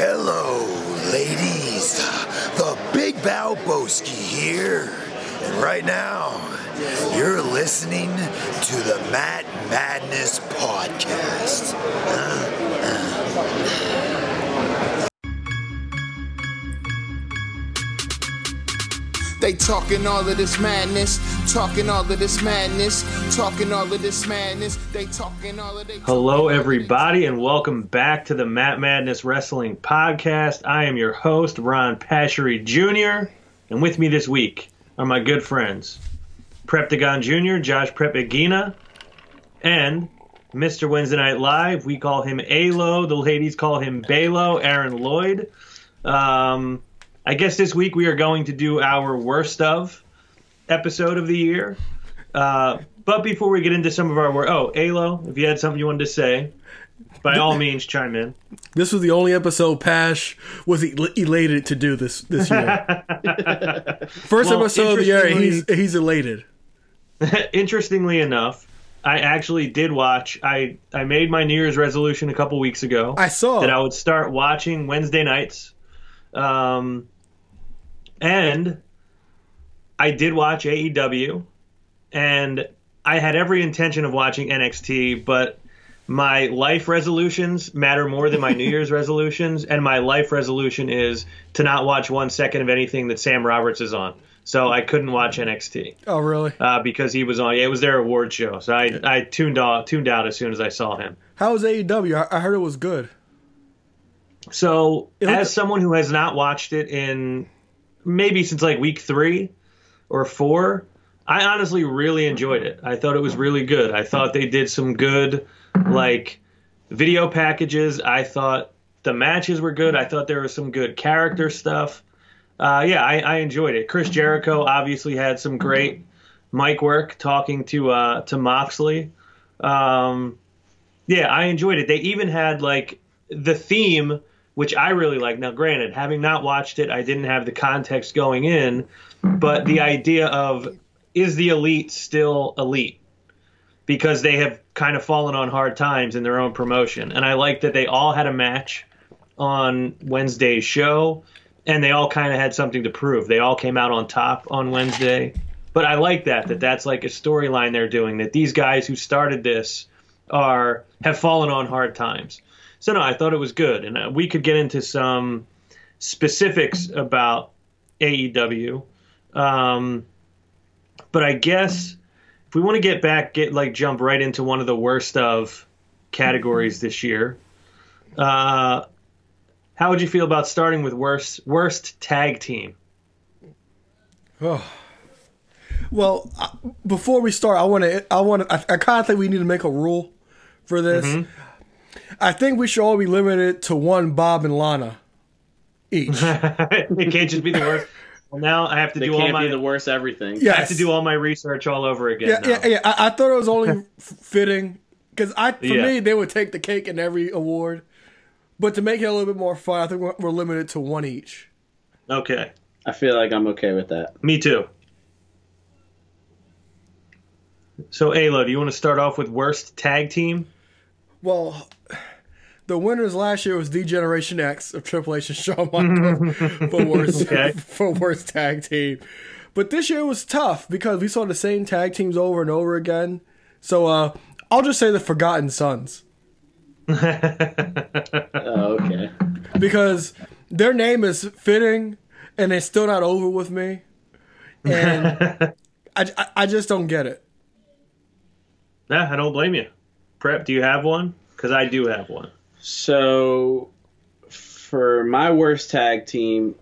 Hello, ladies. The Big Balboski here. And right now, you're listening to the Matt Madness Podcast. Uh, uh. They talking all of this madness, talking all of this madness, talking all of this madness. They talking all of this. Hello, everybody, and welcome back to the Matt Madness Wrestling Podcast. I am your host, Ron Pashery Jr., and with me this week are my good friends, Preptagon Jr., Josh Prepagina, and Mr. Wednesday Night Live. We call him Alo. The ladies call him Balo, Aaron Lloyd. Um, I guess this week we are going to do our worst of episode of the year. Uh, but before we get into some of our work, oh, Alo, if you had something you wanted to say, by all means, chime in. This was the only episode Pash was el- elated to do this this year. First Well, episode of the year, he's he's elated. Interestingly enough, I actually did watch. I I made my New Year's resolution a couple weeks ago. I saw. that I would start watching Wednesday nights. Um, and I did watch AEW, and I had every intention of watching NXT, but my life resolutions matter more than my New Year's resolutions, and my life resolution is to not watch one second of anything that Sam Roberts is on. So I couldn't watch NXT oh really? uh, because he was on. Yeah, it was their award show, so I, I tuned out tuned out as soon as I saw him. How was AEW? I, I heard it was good. So, as someone who has not watched it in maybe since like week three or four, I honestly really enjoyed it. I thought it was really good. I thought they did some good, like, video packages. I thought the matches were good. I thought there was some good character stuff. Uh, yeah, I, I enjoyed it. Chris Jericho obviously had some great mic work talking to uh, to Moxley. Um, yeah, I enjoyed it. They even had like the theme, which I really like. Now, granted, having not watched it, I didn't have the context going in, but the idea of is the elite still elite? Because they have kind of fallen on hard times in their own promotion. And I like that they all had a match on Wednesday's show, and they all kind of had something to prove. They all came out on top on Wednesday. But I like that, that that's like a storyline they're doing, that these guys who started this are have fallen on hard times. So no, I thought it was good, and uh, we could get into some specifics about AEW. Um, but I guess if we want to get back, get like jump right into one of the worst of categories this year. Uh, how would you feel about starting with worst worst tag team? Well, uh, before we start, I want to I want to I, I kind of think we need to make a rule for this. Mm-hmm. I think we should all be limited to one Bob and Lana each. it can't just be the worst. Well, now I have to They do all can't my be the worst everything. Yeah. I have to do all my research all over again. Yeah, now. yeah, yeah. I, I thought it was only fitting because I, for Yeah. me, they would take the cake in every award. But to make it a little bit more fun, I think we're, we're limited to one each. Okay, I feel like I'm okay with that. me too. So, Ayla, do you want to start off with worst tag team? Well, the winners last year was D-Generation X of Triple H and Shawn Michaels for worst Okay. for worst tag team. But this year was tough because we saw the same tag teams over and over again. So uh, I'll just say the Forgotten Sons Oh, okay. because their name is fitting and it's still not over with me, and I, I, I just don't get it. Nah, I don't blame you. Prep, do you have one? Because I do have one. So, for my worst tag team,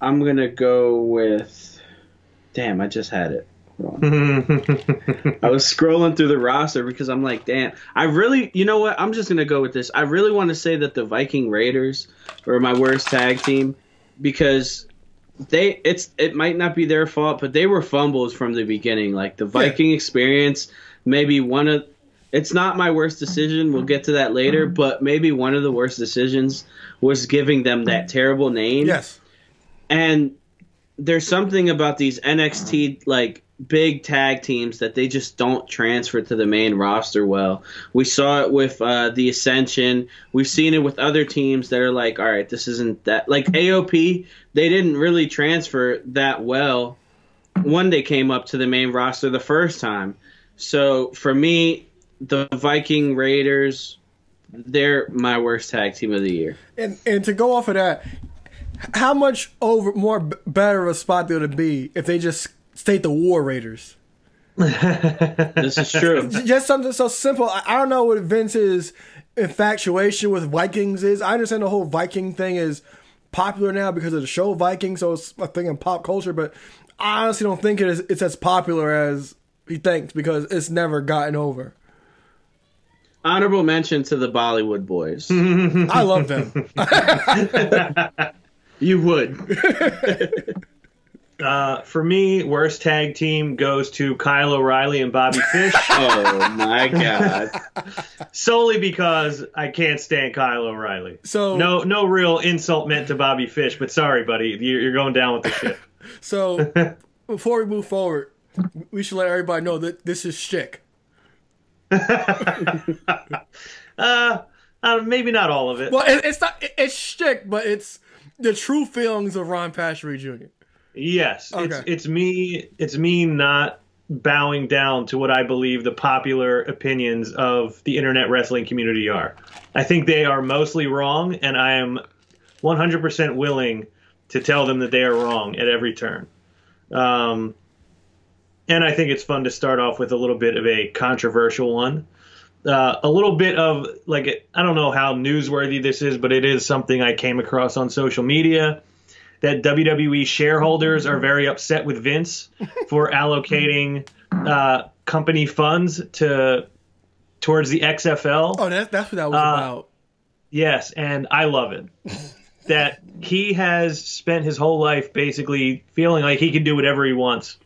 I'm gonna go with. Damn, I just had it. I was scrolling through the roster because I'm like, damn, I really, you know what? I'm just gonna go with this. I really want to say that the Viking Raiders are my worst tag team because they, it's, it might not be their fault, but they were fumbles from the beginning. Like the Viking experience, maybe one of, it's not my worst decision. We'll get to that later, but maybe one of the worst decisions was giving them that terrible name. Yes. And there's something about these NXT like big tag teams that they just don't transfer to the main roster well. We saw it with uh, the Ascension. We've seen it with other teams that are like, all right, this isn't that like AOP. They didn't really transfer that well when they came up to the main roster the first time. So for me, the Viking Raiders, they're my worst tag team of the year. And and to go off of that, how much over more better of a spot they would be if they just state the War Raiders? This is true. Just something so simple. I, I don't know what Vince's infatuation with Vikings is. I understand the whole Viking thing is popular now because of the show Vikings, so it's a thing in pop culture. But I honestly don't think it is. It's as popular as he thinks because it's never gotten over. Honorable mention to the Bollywood boys. I love them. you would. Uh, for me, worst tag team goes to Kyle O'Reilly and Bobby Fish, Oh my god. solely because I can't stand Kyle O'Reilly. So No, no real insult meant to Bobby Fish, but sorry, buddy, you're, you're going down with the ship. So before we move forward, we should let everybody know that this is shtick. Uh, uh, maybe not all of it. Well, it, it's not. it- it's shtick, but it's the true feelings of Ron Paschery Jr. Yes, it's, it's me. It's me not bowing down to what I believe the popular opinions of the internet wrestling community are. I think they are mostly wrong, and I am 100% willing to tell them that they are wrong at every turn. Um, and I think it's fun to start off with a little bit of a controversial one. Uh, a little bit of like I don't know how newsworthy this is, but it is something I came across on social media that WWE shareholders are very upset with Vince for allocating uh, company funds to towards the XFL. Oh, that's that's what that was Uh, about. Yes, and I love it. that he has spent his whole life basically feeling like he can do whatever he wants.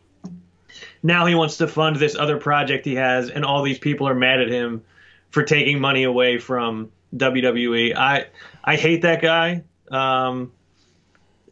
Now he wants to fund this other project he has, and all these people are mad at him for taking money away from WWE. I I hate that guy. Um,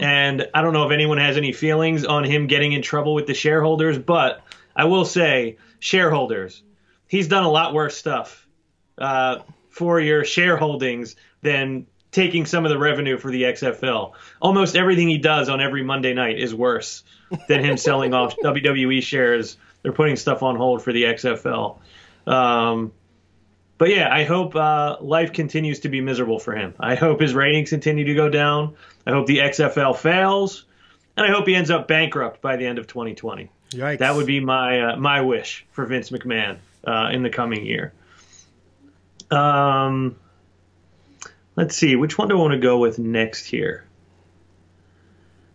and I don't know if anyone has any feelings on him getting in trouble with the shareholders, but I will say, shareholders, he's done a lot worse stuff uh, for your shareholdings than taking some of the revenue for the XFL. Almost everything he does on every Monday night is worse than him selling off WWE shares. They're putting stuff on hold for the XFL. Um, but yeah, I hope uh, life continues to be miserable for him. I hope his ratings continue to go down. I hope the XFL fails, and I hope he ends up bankrupt by the end of 2020. Yikes. That would be my uh, my wish for Vince McMahon uh, in the coming year. Um, let's see, which one do I want to go with next here?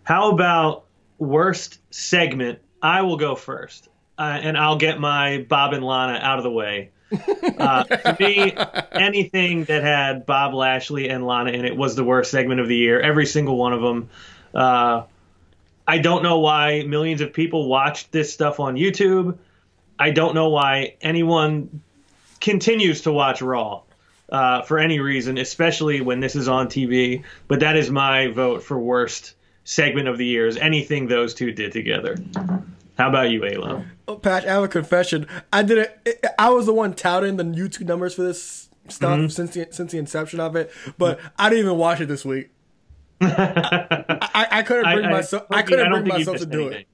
How about worst segment? I will go first, uh, and I'll get my Bob and Lana out of the way. Uh, to me, anything that had Bob Lashley and Lana in it was the worst segment of the year. Every single one of them. Uh, I don't know why millions of people watched this stuff on YouTube. I don't know why anyone continues to watch Raw uh, for any reason, especially when this is on TV. But that is my vote for worst segment of the year. Is anything those two did together. How about you, Alo? Oh, Patch, I have a confession. I did it. I was the one touting the YouTube numbers for this stuff Mm-hmm. since the since the inception of it, but I didn't even watch it this week. I, I, I couldn't bring myself. I, couldn't bring myself to do anything. it.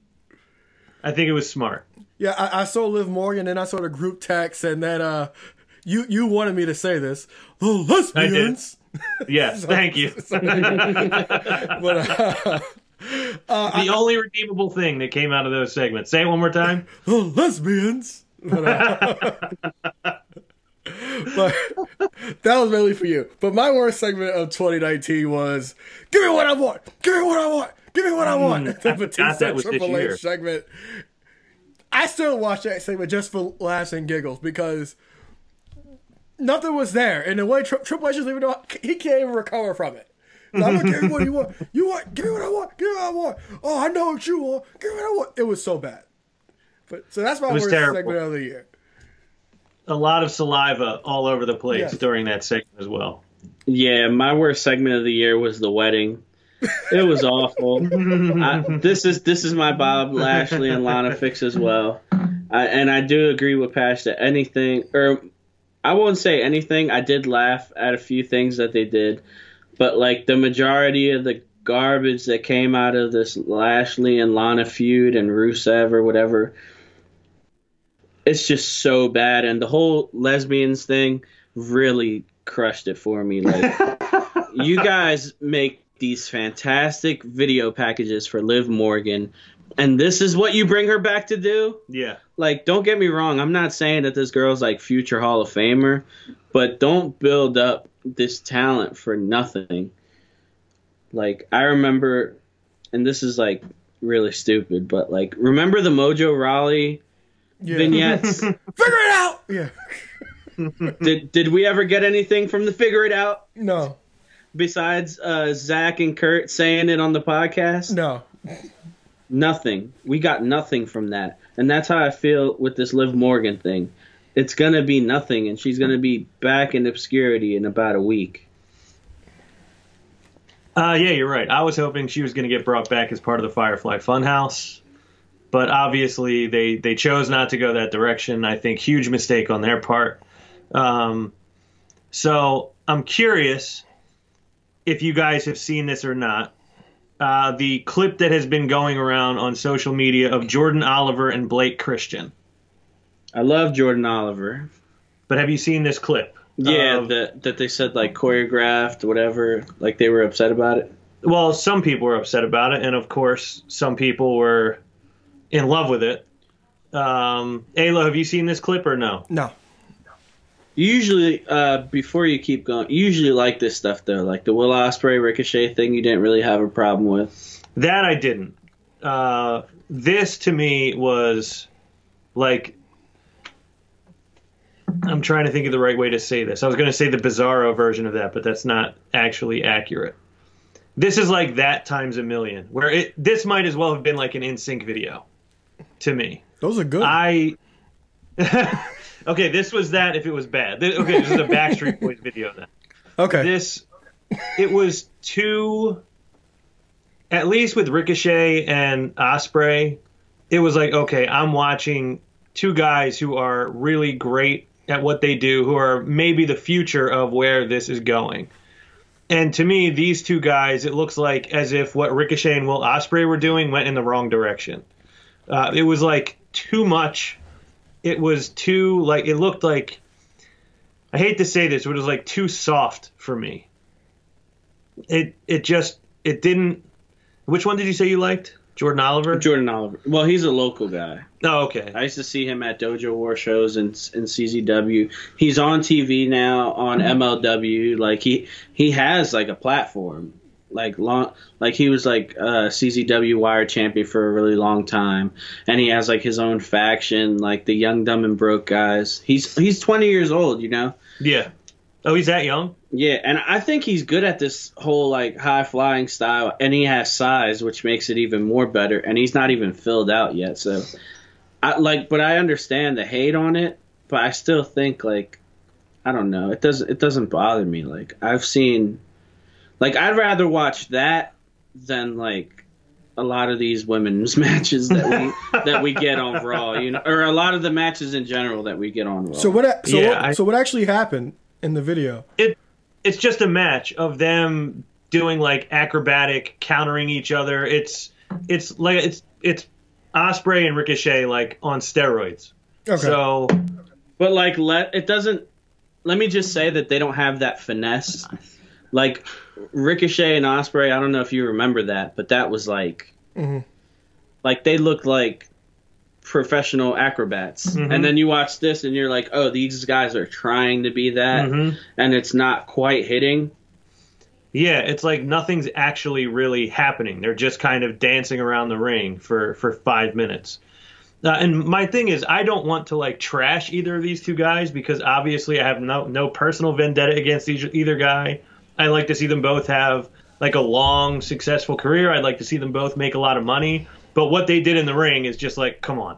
I think it was smart. Yeah, I, I saw Liv Morgan, and I saw the group text, and then uh, you you wanted me to say this. The lesbians. Yes, thank you. But uh, the only redeemable thing that came out of those segments. Say it one more time. the lesbians. But, uh, but that was mainly for you. But my worst segment of 2019 was "Give me what I want, give me what I want, give me what I want." the forgot Batista that was this Triple. H segment. I still watch that segment just for laughs and giggles because nothing was there, and the way Tri- Triple H is leaving, it, he can't even recover from it. I'm gonna give you what you want. You want? Give me what I want. Give me what I want. Oh, I know what you want. Give me what I want. It was so bad. But so that's my was worst terrible. segment of the year. A lot of saliva all over the place Yeah. during that segment as well. Yeah, my worst segment of the year was the wedding. It was awful. I, this is this is my Bob Lashley and Lana fix as well. I, and I do agree with Pash that anything, or I won't say anything. I did laugh at a few things that they did, but like the majority of the garbage that came out of this Lashley and Lana feud and Rusev or whatever, it's just so bad. And the whole lesbians thing really crushed it for me. Like, you guys make these fantastic video packages for Liv Morgan, and this is what you bring her back to do? Yeah. Like, don't get me wrong, I'm not saying that this girl's like future Hall of Famer, but don't build up this talent for nothing. Like, I remember, and this is like really stupid, but like, remember the Mojo Rawley Yeah. vignettes? Figure it out. Yeah. did did we ever get anything from the Figure It Out No. besides uh, Zach and Curt saying it on the podcast? No. Nothing. We got nothing from that. And that's how I feel with this Liv Morgan thing. It's going to be nothing, and she's going to be back in obscurity in about a week. Uh, yeah, you're right. I was hoping she was going to get brought back as part of the Firefly Funhouse, but obviously they they chose not to go that direction. I think huge mistake on their part. Um, so I'm curious if you guys have seen this or not. Uh, the clip that has been going around on social media of Jordan Oliver and Blake Christian. I love Jordan Oliver. But have you seen this clip? Yeah, of- that that they said like choreographed, whatever. Like they were upset about it. well, some people were upset about it, and of course, some people were in love with it. Um, Ayla, have you seen this clip or no? No. Usually, uh, before you keep going, usually like this stuff though, like the Will Ospreay Ricochet thing. You didn't really have a problem with. That I didn't. Uh, this to me was like. I'm trying to think of the right way to say this. I was going to say the bizarro version of that, but that's not actually accurate. This is like that times a million, where it this might as well have been like an NSYNC video to me. Those are good. I okay, this was that if it was bad. Okay, this is a Backstreet Boys video then. okay. This it was too at least with Ricochet and Ospreay, it was like, okay, I'm watching two guys who are really great at what they do, who are maybe the future of where this is going. And to me, these two guys, it looks like as if what Ricochet and Will Ospreay were doing went in the wrong direction. Uh, it was like too much. It was too like it looked like. I hate to say this, but it was like too soft for me. It it just it didn't. Which one did you say you liked? Jordan Oliver. Jordan Oliver. Well, he's a local guy. Oh, okay. I used to see him at Dojo War shows and in CZW. He's on TV now on MLW. Like he he has like a platform. Like long, like he was like uh, CZW Wire champion for a really long time, and he has like his own faction, like the Young Dumb and Broke guys. He's he's 20 years old, you know. Yeah. Oh, he's that young. Yeah, and I think he's good at this whole like high flying style, and he has size, which makes it even more better. And he's not even filled out yet, so I like. But I understand the hate on it, but I still think like I don't know. It doesn't it doesn't bother me. Like I've seen, like I'd rather watch that than like a lot of these women's matches that we that we get on Raw, you know, or a lot of the matches in general that we get on Raw. so what? So Yeah, what, I- so what actually happened in the video? It it's just a match of them doing like acrobatic countering each other. It's it's like it's it's Ospreay and Ricochet like on steroids. Okay. So But like, let it doesn't. Let me just say that they don't have that finesse. Like Ricochet and Ospreay, I don't know if you remember that, but that was like, mm-hmm. like they looked like professional acrobats. Mm-hmm. And then you watch this, and you're like, oh, these guys are trying to be that, mm-hmm. and it's not quite hitting. Yeah, it's like nothing's actually really happening. They're just kind of dancing around the ring for for five minutes. Uh, and my thing is, I don't want to like trash either of these two guys because obviously I have no no personal vendetta against each, either guy. I like to see them both have like a long successful career. I'd like to see them both make a lot of money. But what they did in the ring is just like, come on.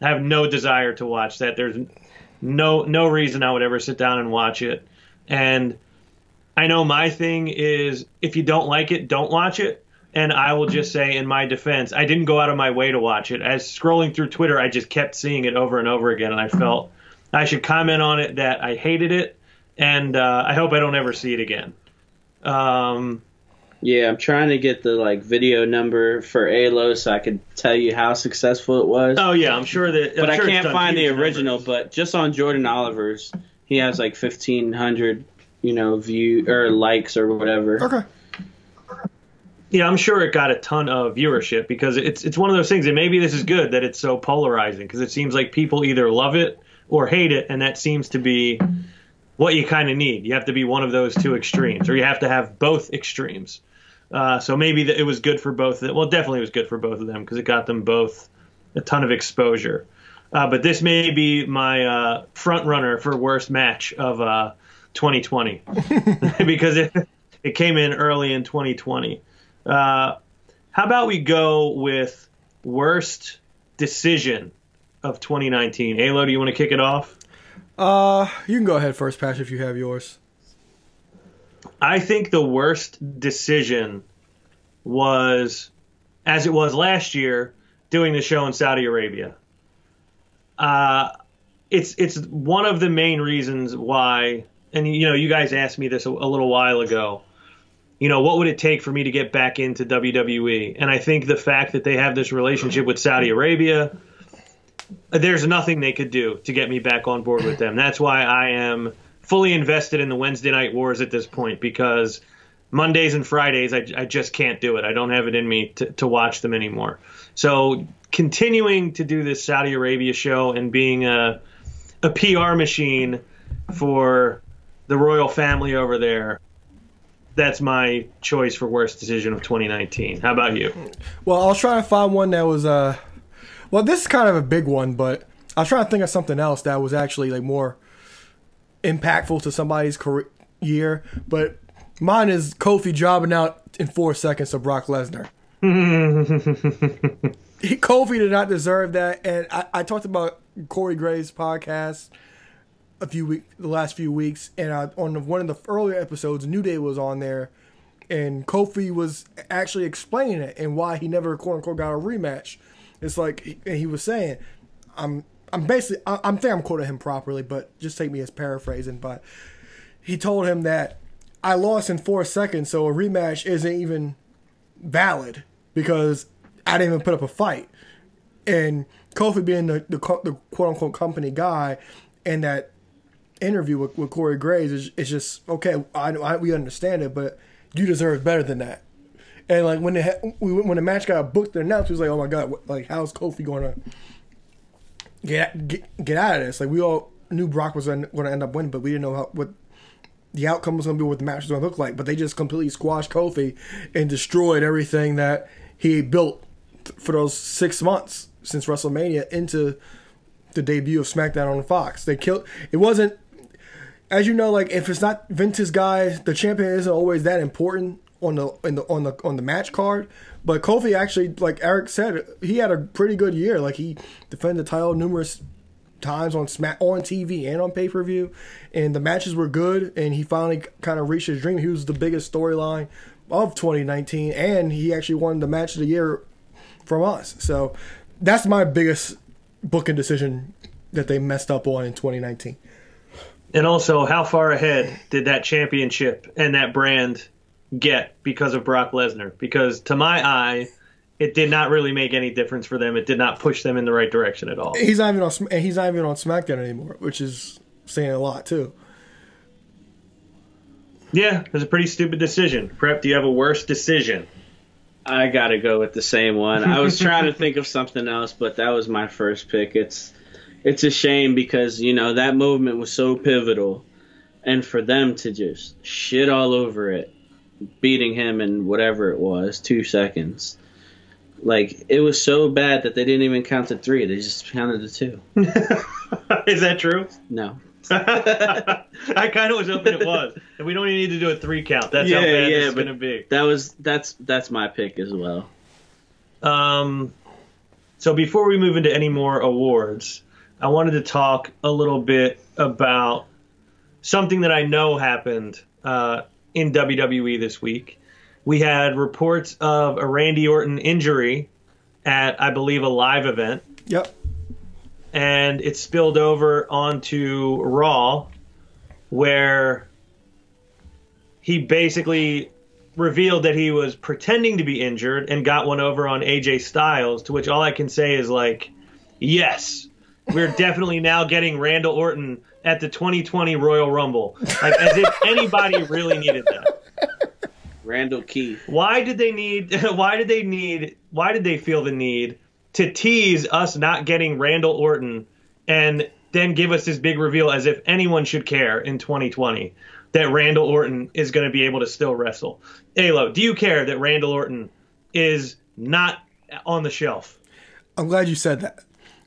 I have no desire to watch that. There's no no reason I would ever sit down and watch it. And I know my thing is if you don't like it, don't watch it. And I will just say, in my defense, I didn't go out of my way to watch it. As scrolling through Twitter, I just kept seeing it over and over again, and I felt I should comment on it that I hated it, and uh, I hope I don't ever see it again. Um, Yeah, I'm trying to get the like video number for Alo so I could tell you how successful it was. oh yeah, I'm sure that. but I'm I sure it's can't find the original. numbers. But just on Jordan Oliver's, he has like 1,500, you know, view or likes or whatever. Okay. Yeah, I'm sure it got a ton of viewership because it's it's one of those things, and maybe this is good that it's so polarizing because it seems like people either love it or hate it, and that seems to be what you kind of need. You have to be one of those two extremes, or you have to have both extremes. Uh, so maybe that it was good for both. Of them. Well, definitely it was good for both of them because it got them both a ton of exposure. Uh, but this may be my uh, front runner for worst match of uh, 2020 because it it came in early in 2020. Uh, how about we go with worst decision of 2019? Alo, do you want to kick it off? Uh, you can go ahead first, Patch, if you have yours. I think the worst decision was, as it was last year, doing the show in Saudi Arabia. Uh, it's it's one of the main reasons why, and you know, you guys asked me this a, a little while ago. You know, what would it take for me to get back into WWE? And I think the fact that they have this relationship with Saudi Arabia, there's nothing they could do to get me back on board with them. That's why I am fully invested in the Wednesday Night Wars at this point because Mondays and Fridays, I, I just can't do it. I don't have it in me to, to watch them anymore. So continuing to do this Saudi Arabia show and being a, a PR machine for the royal family over there, that's my choice for worst decision of 2019. How about you? Well, I was trying to find one that was uh, well, this is kind of a big one, but I was trying to think of something else that was actually like more impactful to somebody's career. But mine is Kofi jobbing out in four seconds to Brock Lesnar. Kofi did not deserve that, and I, I talked about Corey Graves' podcast a few week, the last few weeks, and I, on one of the earlier episodes, New Day was on there, and Kofi was actually explaining it and why he never quote unquote got a rematch. It's like, and he was saying, I'm, I'm basically, I, I'm think I'm quoting him properly, but just take me as paraphrasing. But he told him that I lost in four seconds, so a rematch isn't even valid because I didn't even put up a fight. And Kofi being the, the, the quote unquote company guy, and that interview with, with Corey Graves is, is just okay. I, I we understand it, but you deserve better than that. And like when the when the match got booked and announced, it was like, oh my god, what, like how's Kofi going to get, get get out of this? Like we all knew Brock was going to end up winning, but we didn't know how, what the outcome was going to be, what the match was going to look like. But they just completely squashed Kofi and destroyed everything that he built for those six months since WrestleMania into the debut of SmackDown on Fox. They killed. It wasn't, as you know, like if it's not Vince's guy, the champion isn't always that important on the in the on the on the match card. But Kofi actually, like Eric said, he had a pretty good year. Like he defended the title numerous times on Smack on TV and on pay per view, and the matches were good. And he finally kind of reached his dream. He was the biggest storyline of 2019, and he actually won the match of the year from us. So that's my biggest booking decision that they messed up on in 2019. And also, how far ahead did that championship and that brand get because of Brock Lesnar? Because to my eye, it did not really make any difference for them. It did not push them in the right direction at all. He's not even on he's not even on SmackDown anymore, which is saying a lot too. Yeah, it was a pretty stupid decision. Prep, do you have a worse decision? I gotta go with the same one. I was trying to think of something else, but that was my first pick. It's it's a shame because you know that movement was so pivotal, and for them to just shit all over it, beating him in whatever it was, two seconds. Like it was so bad that they didn't even count to three; they just counted to two. Is that true? No. I kind of was hoping it was. And we don't even need to do a three count. That's how bad yeah, but- going to be. That was that's that's my pick as well. Um, so before we move into any more awards, I wanted to talk a little bit about something that I know happened uh, in WWE this week. We had reports of a Randy Orton injury at, I believe, a live event, Yep. and it spilled over onto Raw, where he basically revealed that he was pretending to be injured and got one over on AJ Styles, to which all I can say is like, yes, we're definitely now getting Randall Orton at the 2020 Royal Rumble. Like as if anybody really needed that. Randall Keith. Why did they need why did they need why did they feel the need to tease us not getting Randall Orton and then give us this big reveal as if anyone should care in 2020 that Randall Orton is going to be able to still wrestle. Alo, do you care that Randall Orton is not on the shelf? I'm glad you said that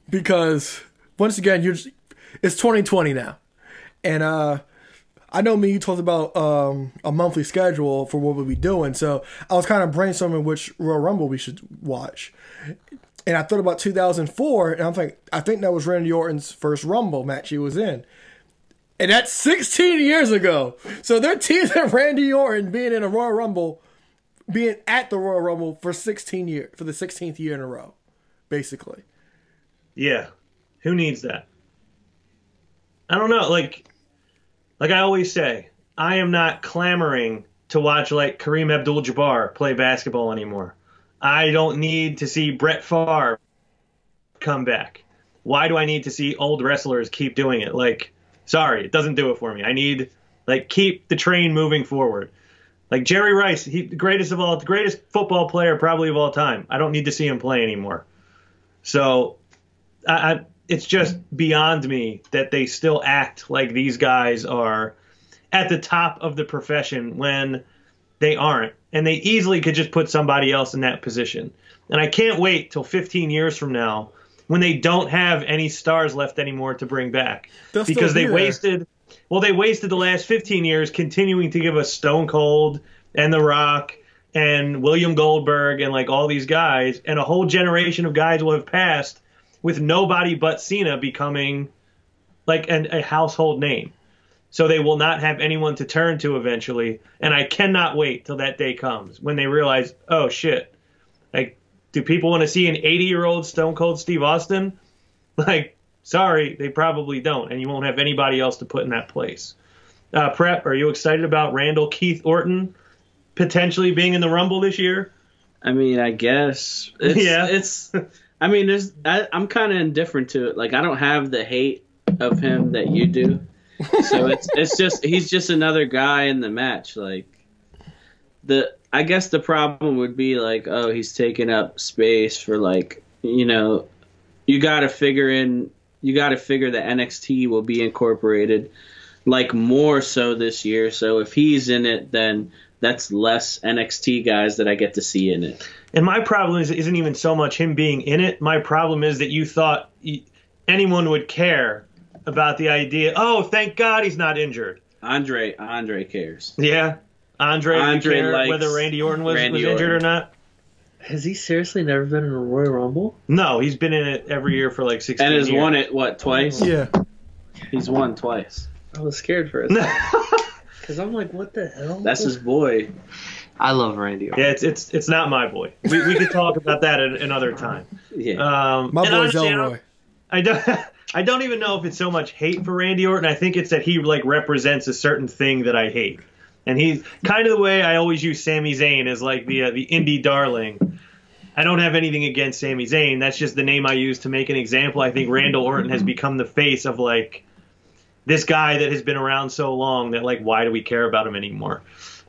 because once again, you're just, it's 2020 now, and uh, I know me. You talked about um, a monthly schedule for what we'll be doing, so I was kind of brainstorming which Royal Rumble we should watch, and I thought about 2004, and I'm like, I think that was Randy Orton's first Rumble match he was in. And that's 16 years ago. So they're teasing Randy Orton being in a Royal Rumble, being at the Royal Rumble for 16 years, for the 16th year in a row, basically. Yeah. Who needs that? I don't know. Like, like I always say, I am not clamoring to watch like Kareem Abdul-Jabbar play basketball anymore. I don't need to see Brett Favre come back. Why do I need to see old wrestlers keep doing it? Like, sorry, it doesn't do it for me. I need like keep the train moving forward. Like Jerry Rice, he the greatest of all, the greatest football player probably of all time. I don't need to see him play anymore. So, I, I it's just beyond me that they still act like these guys are at the top of the profession when they aren't. And they easily could just put somebody else in that position. And I can't wait till 15 years from now when they don't have any stars left anymore to bring back. They'll because they wasted well, they wasted the last 15 years continuing to give us Stone Cold and The Rock and William Goldberg and like all these guys, and a whole generation of guys will have passed with nobody but Cena becoming like an, a household name. So they will not have anyone to turn to eventually, and I cannot wait till that day comes when they realize, oh shit, like, do people want to see an 80 year old Stone Cold Steve Austin? Like, sorry, they probably don't, and you won't have anybody else to put in that place. Uh, Prep, are you excited about Randall Keith Orton potentially being in the Rumble this year? I mean, I guess. It's, Yeah. It's. I mean, there's. I, I'm kind of indifferent to it. Like, I don't have the hate of him that you do. So it's it's just he's just another guy in the match. Like the I guess the problem would be like, oh, he's taking up space for like you know, you got to figure in you got to figure that NXT will be incorporated like more so this year. So if he's in it, then that's less NXT guys that I get to see in it. And my problem is, isn't even so much him being in it. My problem is that you thought anyone would care about the idea. Oh, thank God he's not injured. Andre Andre cares. Yeah, Andre, Andre care likes whether Randy Orton was, Randy was injured Orton. or not. Has he seriously never been in a Royal Rumble? No, he's been in it every year for like sixteen And has years. won it what twice? Yeah. He's won twice. I was scared for a second. Because I'm like, what the hell? That's his boy. I love Randy Orton. Yeah, it's it's it's not my boy. We we could talk about that at another time. Yeah. Um, My and boy's honestly, I Elroy. don't- I don't. I don't even know if it's so much hate for Randy Orton. I think it's that he like represents a certain thing that I hate, and he's kind of the way I always use Sami Zayn as like the uh, the indie darling. I don't have anything against Sami Zayn. That's just the name I use to make an example. I think Randall Orton has become the face of like this guy that has been around so long that like why do we care about him anymore?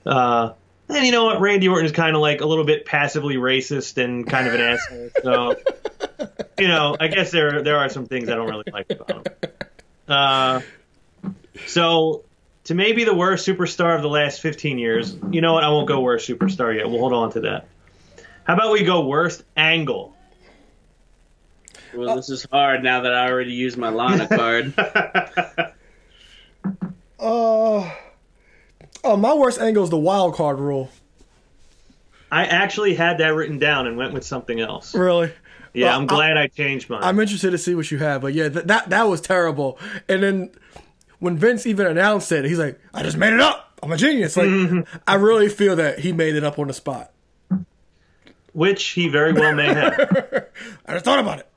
Uh, and you know what? Randy Orton is kind of like a little bit passively racist and kind of an asshole. So you know, I guess there there are some things I don't really like about him. Uh, so to maybe the worst superstar of the last 15 years, you know what? I won't go worst superstar yet. We'll hold on to that. How about we go worst angle? Well, this is hard now that I already used my Lana card. Uh, oh, my worst angle is the wild card rule. I actually had that written down and went with something else. Really? Yeah, Well, I'm glad I changed mine. I'm interested to see what you have, but yeah, th- that that was terrible. And then when Vince even announced it, he's like, "I just made it up." I'm a genius. Like I really feel that he made it up on the spot. which he very well may have. I just thought about it.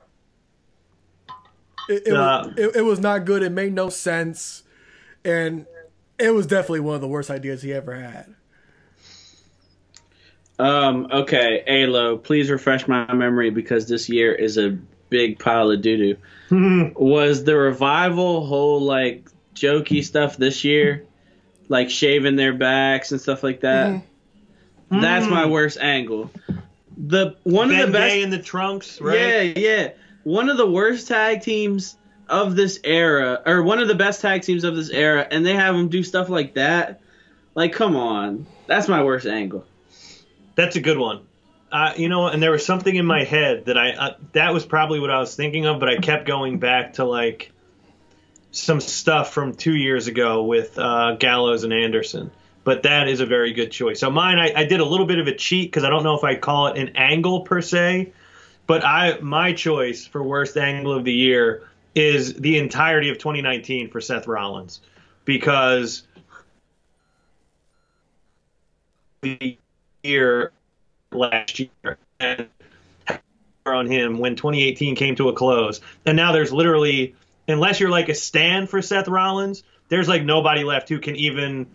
It, it, Uh, was, it, it was not good. It made no sense, and it was definitely one of the worst ideas he ever had. Um, okay, Alo, please refresh my memory because this year is a big pile of doo doo. Was the revival whole like jokey stuff this year, like shaving their backs and stuff like that? That's my worst angle. The one of the best Gay in the trunks, right? Yeah, yeah. One of the worst tag teams of this era, or one of the best tag teams of this era, and they have them do stuff like that. Like, come on. That's my worst angle. That's a good one. Uh, you know, and there was something in my head that I uh, that was probably what I was thinking of, but I kept going back to like some stuff from two years ago with uh, Gallows and Anderson. But that is a very good choice. So mine, I, I did a little bit of a cheat because I don't know if I call it an angle per se, but I my choice for worst angle of the year is the entirety of 2019 for Seth Rollins because the year last year and on him when 2018 came to a close. And now there's literally, unless you're like a stand for Seth Rollins, there's like nobody left who can even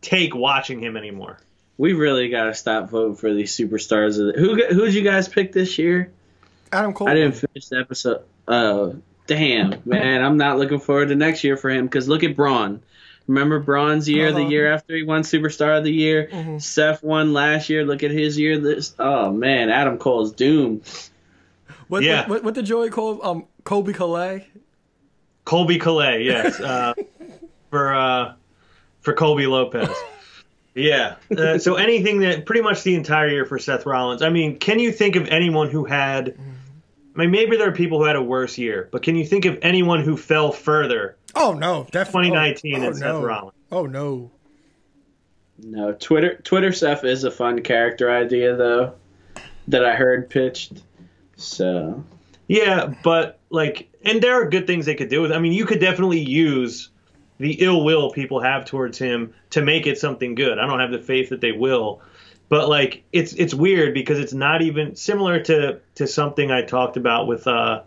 take watching him anymore. We really got to stop voting for these superstars. Of the, who who'd you guys pick this year? Adam Cole. I didn't finish the episode. Oh, damn, man. I'm not looking forward to next year for him because look at Braun. Remember Braun's year, the Uh-huh. year after he won Superstar of the Year? Seth won last year. Look at his year. This, oh, man. Adam Cole's doomed. What, Yeah. what, what, what did Joey call um Kobe Calais? Colby Calais, yes, uh, for uh, for Colby Lopez. Yeah. Uh, so anything that pretty much the entire year for Seth Rollins. I mean, can you think of anyone who had? I mean, maybe there are people who had a worse year, but can you think of anyone who fell further? Oh no, definitely 2019 oh, and oh, Seth no. Rollins. Oh no. No, Twitter Twitter Seth is a fun character idea, though, that I heard pitched. So, Yeah, but like, and there are good things they could do with. I mean, you could definitely use the ill will people have towards him to make it something good. I don't have the faith that they will, but like, it's it's weird because it's not even similar to to something I talked about with uh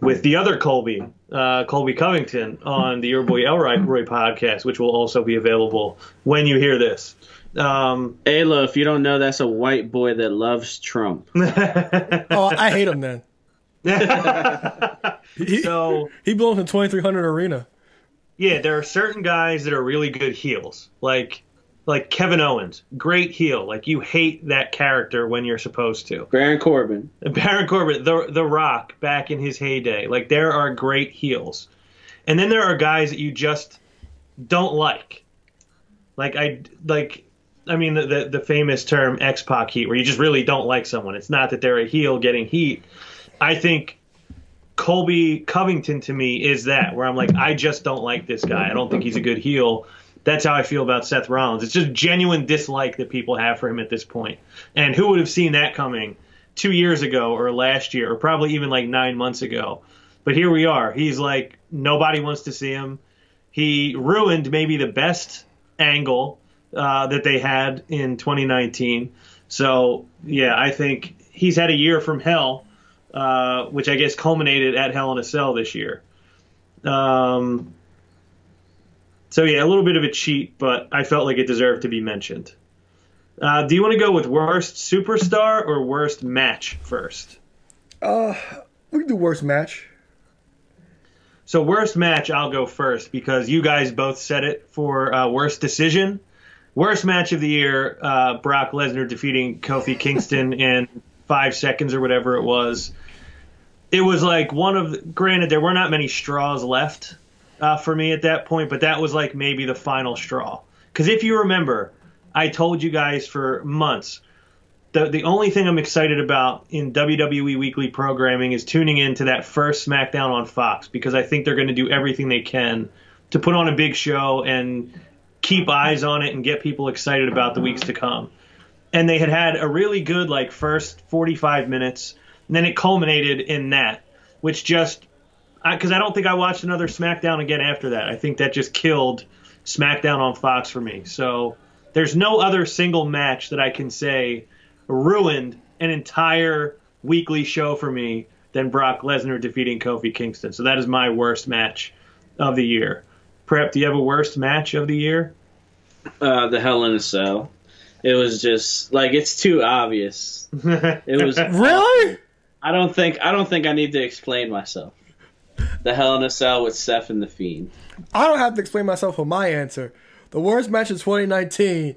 with the other Colby, uh, Colby Covington on the Your Boy Elroy Roy podcast, which will also be available when you hear this. Um, Ayla, if you don't know, that's a white boy that loves Trump. Oh, I hate him then. He, so. he belongs in 2300 arena. yeah, there are certain guys that are really good heels, like like Kevin Owens, great heel. Like you hate that character when you're supposed to. Baron Corbin. Baron Corbin, the the Rock, back in his heyday. Like there are great heels, and then there are guys that you just don't like. Like I like. I mean the, the the famous term X Pac heat, where you just really don't like someone. It's not that they're a heel getting heat. I think Colby Covington to me is that where I'm like, I just don't like this guy. I don't think he's a good heel. That's how I feel about Seth Rollins. It's just genuine dislike that people have for him at this point. And who would have seen that coming two years ago or last year or probably even like nine months ago? But here we are. He's like, nobody wants to see him. He ruined maybe the best angle uh, that they had in 2019. So, yeah, I think he's had a year from hell uh, which I guess culminated at Hell in a Cell this year. Um, so yeah, a little bit of a cheat, but I felt like it deserved to be mentioned. Uh, do you want to go with worst superstar or worst match first? We can do worst match. So worst match, I'll go first because you guys both said it for uh, worst decision. Worst match of the year: uh, Brock Lesnar defeating Kofi Kingston in five seconds or whatever it was. It was like one of. The, granted, there were not many straws left uh, for me at that point, but that was like maybe the final straw. Because if you remember, I told you guys for months the the only thing I'm excited about in WWE weekly programming is tuning into that first SmackDown on Fox because I think they're going to do everything they can to put on a big show and keep eyes on it and get people excited about the weeks to come. And they had had a really good like first 45 minutes, and then it culminated in that, which just because I, don't think I watched another SmackDown again after that. I think that just killed SmackDown on Fox for me. So there's no other single match that I can say ruined an entire weekly show for me than Brock Lesnar defeating Kofi Kingston. So that is my worst match of the year. Prep, do you have a worst match of the year? Uh, the Hell in a Cell. It was just like it's too obvious. It was Really? I don't think I don't think I need to explain myself. The Hell in a Cell with Seth and the Fiend. I don't have to explain myself for my answer. The worst match of 2019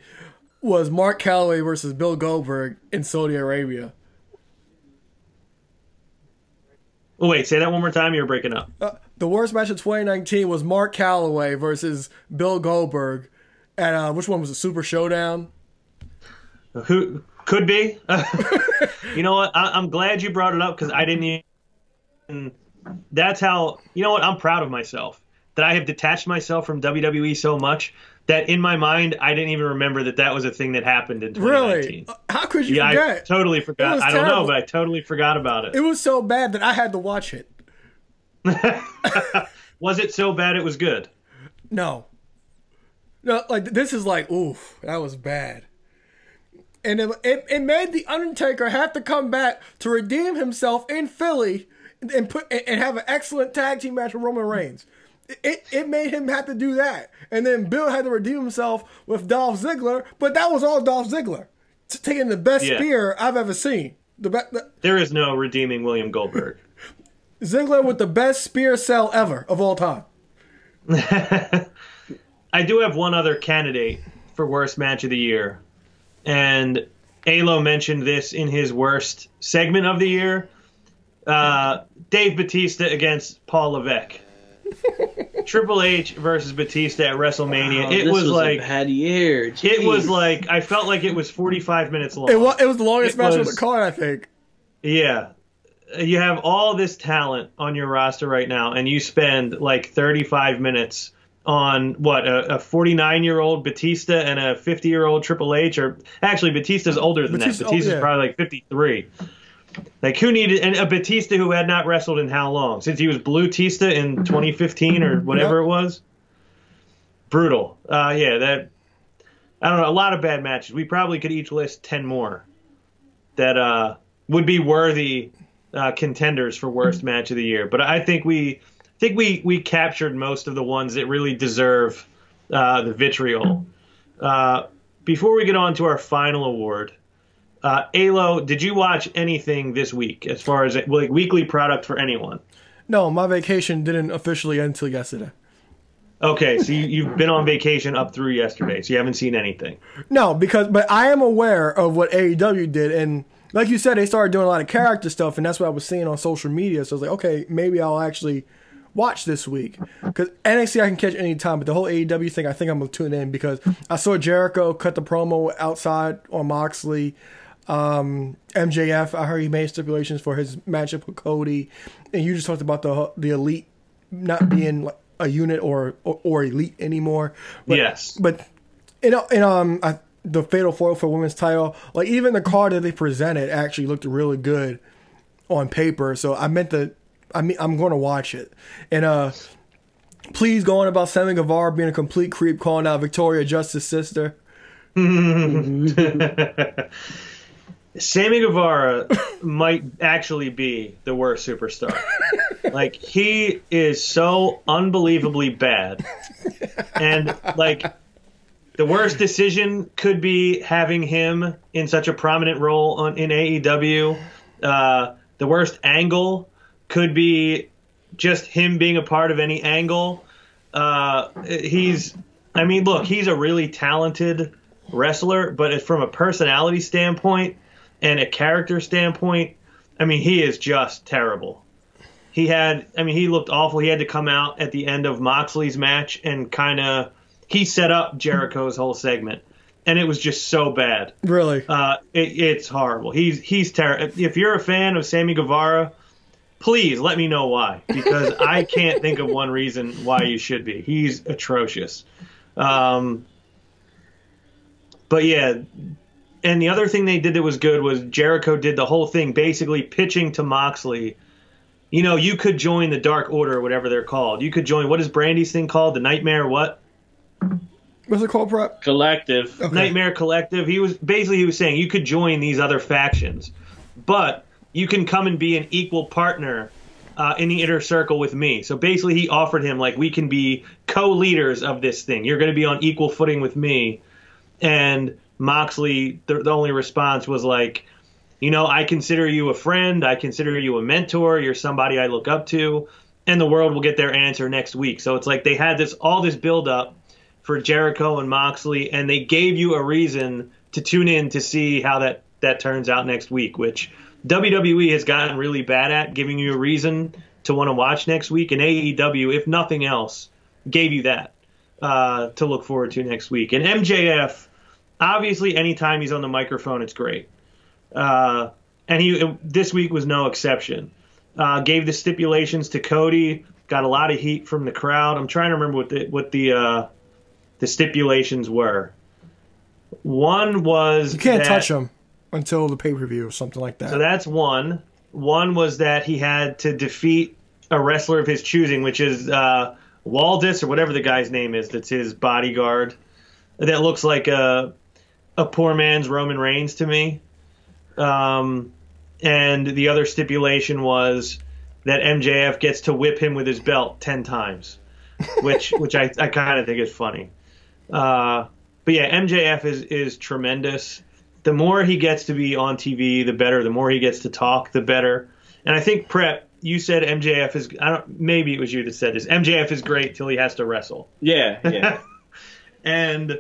was Mark Calaway versus Bill Goldberg in Saudi Arabia. Oh wait, say that one more time. You're breaking up. Uh, the worst match of 2019 was Mark Calaway versus Bill Goldberg And uh, which one was a Super Showdown. Who could be? you know what? I, I'm glad you brought it up because I didn't even. That's how. You know what? I'm proud of myself that I have detached myself from WWE so much that in my mind I didn't even remember that that was a thing that happened in 2019. Really? How could you Yeah, I forget? totally forgot. I don't know, but I totally forgot about it. it was so bad that I had to watch it. Was it so bad it was good? No. No, like this is like, oof, that was bad. And it, it, it made the Undertaker have to come back to redeem himself in Philly and put and have an excellent tag team match with Roman Reigns. It, it made him have to do that, and then Bill had to redeem himself with Dolph Ziggler. But that was all Dolph Ziggler, taking the best Yeah. spear I've ever seen. The, be- the There is no redeeming William Goldberg. Ziggler with the best spear sell ever of all time. I do have one other candidate for worst match of the year, and Alo mentioned this in his worst segment of the year. Uh, Dave Batista against Paul Levesque. Triple H versus Batista at WrestleMania. Oh, it this was, like a bad year. it was like I felt like it was 45 minutes long. It was, it was the longest It match on was- the card, I think. Yeah. You have all this talent on your roster right now, and you spend like 35 minutes on what a 49 year old Batista and a 50 year old Triple H, or actually Batista's older than Batista- that. Batista's oh, yeah. probably like 53. Like who needed and a Batista who had not wrestled in how long? Since he was Blue Tista in 2015 or whatever Yep. it was. Brutal. Uh, yeah, that. I don't know. A lot of bad matches. We probably could each list 10 more that uh, would be worthy uh, contenders for worst match of the year. But I think we I think we we captured most of the ones that really deserve uh, the vitriol. Uh, before we get on to our final award, uh, Alo, did you watch anything this week as far as like weekly product for anyone? No, my vacation didn't officially end until yesterday. Okay, so you, you've been on vacation up through yesterday, so you haven't seen anything. No, because but I am aware of what AEW did, and like you said, they started doing a lot of character stuff, and that's what I was seeing on social media. So I was like, okay, maybe I'll actually watch this week because NXT I can catch any time, but the whole AEW thing, I think I'm gonna tune in because I saw Jericho cut the promo outside on Moxley. Um, MJF, I heard he made stipulations for his matchup with Cody, and you just talked about the the elite not being like a unit or or, or elite anymore. But, Yes. but in in um I, the fatal foil for women's title, like even the card that they presented actually looked really good on paper. So I meant to, I mean, I'm going to watch it. And uh, please go on about Sammy Guevara being a complete creep, calling out Victoria Justice's sister. Sammy Guevara might actually be the worst superstar. like he is so unbelievably bad. And like the worst decision could be having him in such a prominent role on in AEW. Uh, the worst angle could be just him being a part of any angle. Uh, he's, I mean, look, he's a really talented wrestler, but from a personality standpoint and a character standpoint, I mean, he is just terrible. He had, I mean, he looked awful. He had to come out at the end of Moxley's match and kind of, he set up Jericho's whole segment, and it was just so bad. Really? Uh, it, it's horrible. He's he's terrible. If you're a fan of Sammy Guevara, please let me know why, because I can't think of one reason why you should be. He's atrocious. Um, but yeah, and the other thing they did that was good was Jericho did the whole thing basically pitching to Moxley. You know, you could join the Dark Order or whatever they're called. You could join what is Brandi's thing called? The Nightmare what? What's it called, prep? Collective. Okay. Nightmare Collective. He was basically he was saying you could join these other factions, but you can come and be an equal partner uh, in the inner circle with me. So basically, he offered him like we can be co-leaders of this thing. You're going to be on equal footing with me. And Moxley, the, the only response was like, you know, I consider you a friend. I consider you a mentor. You're somebody I look up to, and the world will get their answer next week. So it's like they had this all this build up for Jericho and Moxley, and they gave you a reason to tune in to see how that that turns out next week, which WWE has gotten really bad at giving you a reason to want to watch next week, and AEW, if nothing else, gave you that uh, to look forward to next week. And MJF, obviously, anytime he's on the microphone, it's great. Uh, and he this week was no exception. Uh, gave the stipulations to Cody, got a lot of heat from the crowd. I'm trying to remember what the what the uh, the stipulations were. One was You can't that- touch him until the pay per view or something like that. So that's one. One was that he had to defeat a wrestler of his choosing, which is uh, Waldis or whatever the guy's name is. That's his bodyguard. That looks like a a poor man's Roman Reigns to me. Um, and the other stipulation was that MJF gets to whip him with his belt ten times, which which I, I kind of think is funny. Uh, but yeah, MJF is is tremendous. The more he gets to be on TV, the better. The more he gets to talk, the better. And I think Prep, you said MJF is. I don't. Maybe it was you that said this. MJF is great till he has to wrestle. Yeah, yeah. And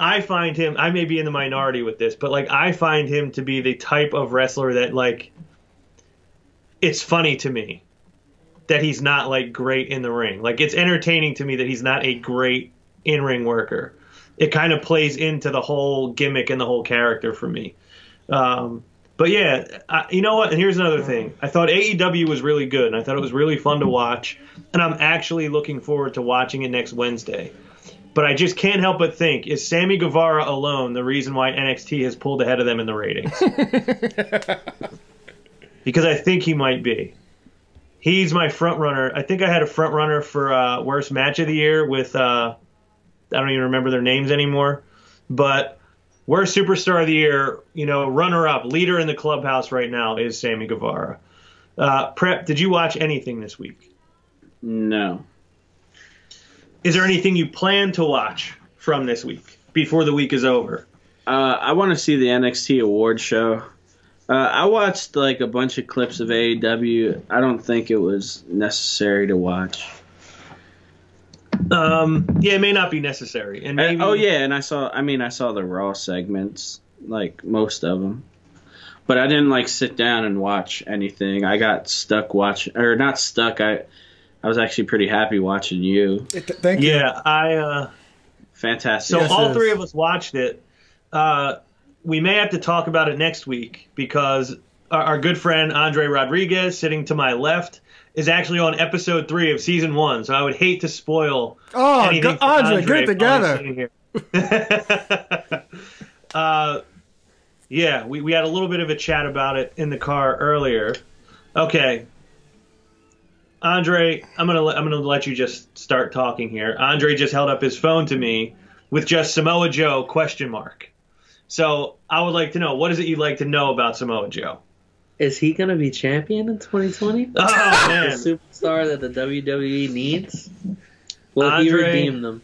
I find him. I may be in the minority with this, but like I find him to be the type of wrestler that like. It's funny to me that he's not like great in the ring. Like it's entertaining to me that he's not a great in ring worker. It kind of plays into the whole gimmick and the whole character for me. Um, but yeah, I, you know what? And here's another thing. I thought AEW was really good, and I thought it was really fun to watch, and I'm actually looking forward to watching it next Wednesday. But I just can't help but think: is Sammy Guevara alone the reason why NXT has pulled ahead of them in the ratings? because I think he might be. He's my front runner. I think I had a front runner for uh, worst match of the year with uh, I don't even remember their names anymore, but worst superstar of the year, you know, runner up, leader in the clubhouse right now is Sammy Guevara. Uh, Prep, did you watch anything this week? no. Is there anything you plan to watch from this week before the week is over? Uh, I want to see the NXT award show. Uh, I watched like a bunch of clips of AEW. I don't think it was necessary to watch. Um, yeah, it may not be necessary. And Uh, maybe, oh yeah, and I saw. I mean, I saw the Raw segments, like most of them, but I didn't like sit down and watch anything. I got stuck watching, or not stuck. I, I was actually pretty happy watching you. Th- Thank you. yeah, I. Uh, Fantastic. So Yes, all three of us watched it. Uh, we may have to talk about it next week because our, our good friend Andre Rodriguez, sitting to my left, is actually on episode three of season one. So I would hate to spoil. Oh, anything go- for Andre, get it together. here. uh, yeah, we, we had a little bit of a chat about it in the car earlier. Okay. Andre, I'm gonna let, I'm gonna let you just start talking here. Andre just held up his phone to me with just Samoa Joe question mark. So I would like to know what is it you'd like to know about Samoa Joe? Is he gonna be champion in 2020? Oh The man, superstar that the WWE needs? Will he Andre- redeem them?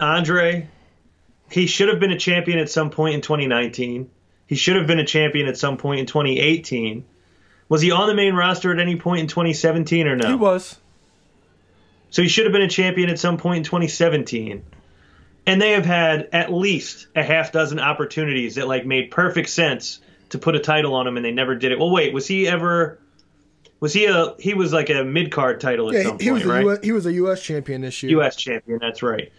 Andre, he should have been a champion at some point in 2019. He should have been a champion at some point in 2018. Was he on the main roster at any point in 2017 or no? He was. So he should have been a champion at some point in 2017. And they have had at least a half dozen opportunities that like made perfect sense to put a title on him and they never did it. Well, wait, was he ever was he a he was like a mid-card title at Yeah, some he, point, right? US, he was a U.S. champion this year. U.S. champion. That's right.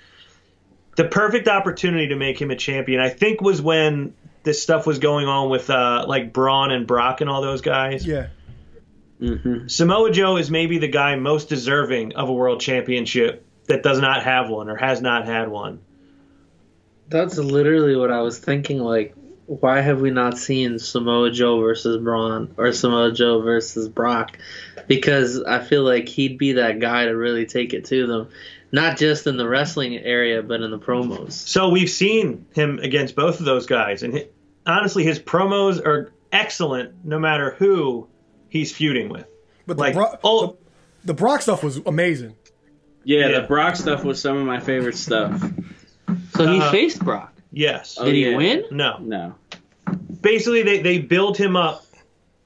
The perfect opportunity to make him a champion, I think, was when this stuff was going on with uh, like Braun and Brock and all those guys. Yeah. hmm Samoa Joe is maybe the guy most deserving of a world championship that does not have one or has not had one. That's literally what I was thinking. Like, why have we not seen Samoa Joe versus Braun or Samoa Joe versus Brock? Because I feel like he'd be that guy to really take it to them. Not just in the wrestling area, but in the promos. So we've seen him against both of those guys, and hi honestly, his promos are excellent, no matter who he's feuding with. But Like, the, Bro- oh, the, the Brock stuff was amazing. Yeah, Yeah. the Brock stuff was some of my favorite stuff. So he Uh, faced Brock. yes, Oh, Did he yeah. win? no. No. Basically, they they build him up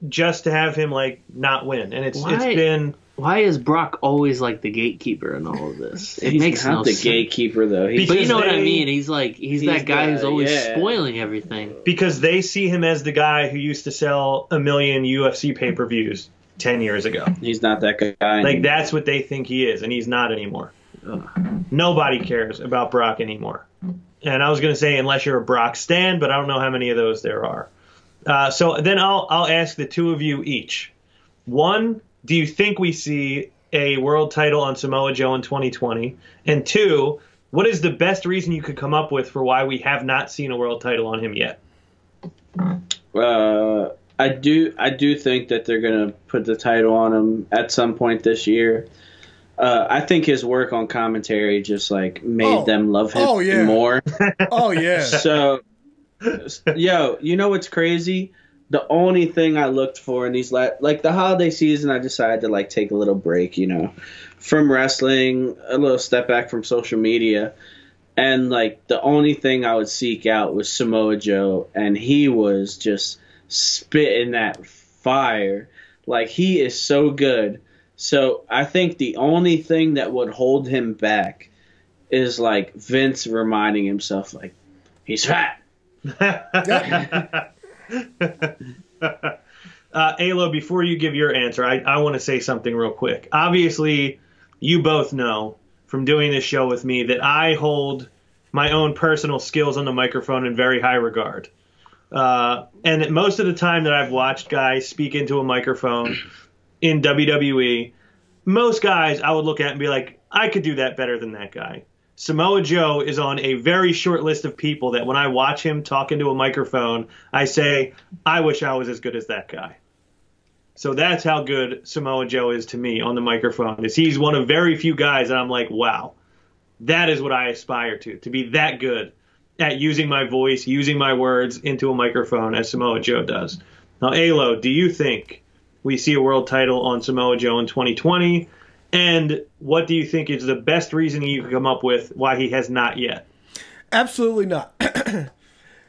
just to have him like not win, and it's it's Why? been Why is Brock always like the gatekeeper in all of this? It He's makes not no the sense. gatekeeper though. He's But you know what I mean? He's like he's, He's that guy the- who's always yeah. spoiling everything. because they see him as the guy who used to sell a million UFC pay per views ten years ago. he's not that guy. Like that's what they think he is, and he's not anymore. Nobody cares about Brock anymore. And I was going to say unless you're a Brock stan, but I don't know how many of those there are. Uh, so then I'll I'll ask the two of you each. One, do you think we see a world title on Samoa Joe in 2020? And two, what is the best reason you could come up with for why we have not seen a world title on him yet? Uh, I do I do think that they're gonna put the title on him at some point this year. Uh, I think his work on commentary just like made Oh. them love him Oh, yeah. more. Oh yeah. so, yo, you know what's crazy? The only thing I looked for in these la- like the holiday season, I decided to like take a little break, you know, from wrestling, a little step back from social media, and like the only thing I would seek out was Samoa Joe, and he was just spitting that fire. Like he is so good. So I think the only thing that would hold him back is like Vince reminding himself like he's fat. Uh, before you give your answer, I, I want to say something real quick. Obviously, you both know from doing this show with me that I hold my own personal skills on the microphone in very high regard. Uh, and that most of the time that I've watched guys speak into a microphone in WWE, most guys I would look at and be like, I could do that better than that guy. Samoa Joe is on a very short list of people that when I watch him talk into a microphone, I say, I wish I was as good as that guy. So that's how good Samoa Joe is to me on the microphone. Is he's one of very few guys that I'm like, wow, that is what I aspire to, to be that good at using my voice, using my words into a microphone as Samoa Joe does. Now, Alo, do you think we see a world title on Samoa Joe in 2020? And what do you think is the best reason you could come up with why he has not yet? Absolutely not. and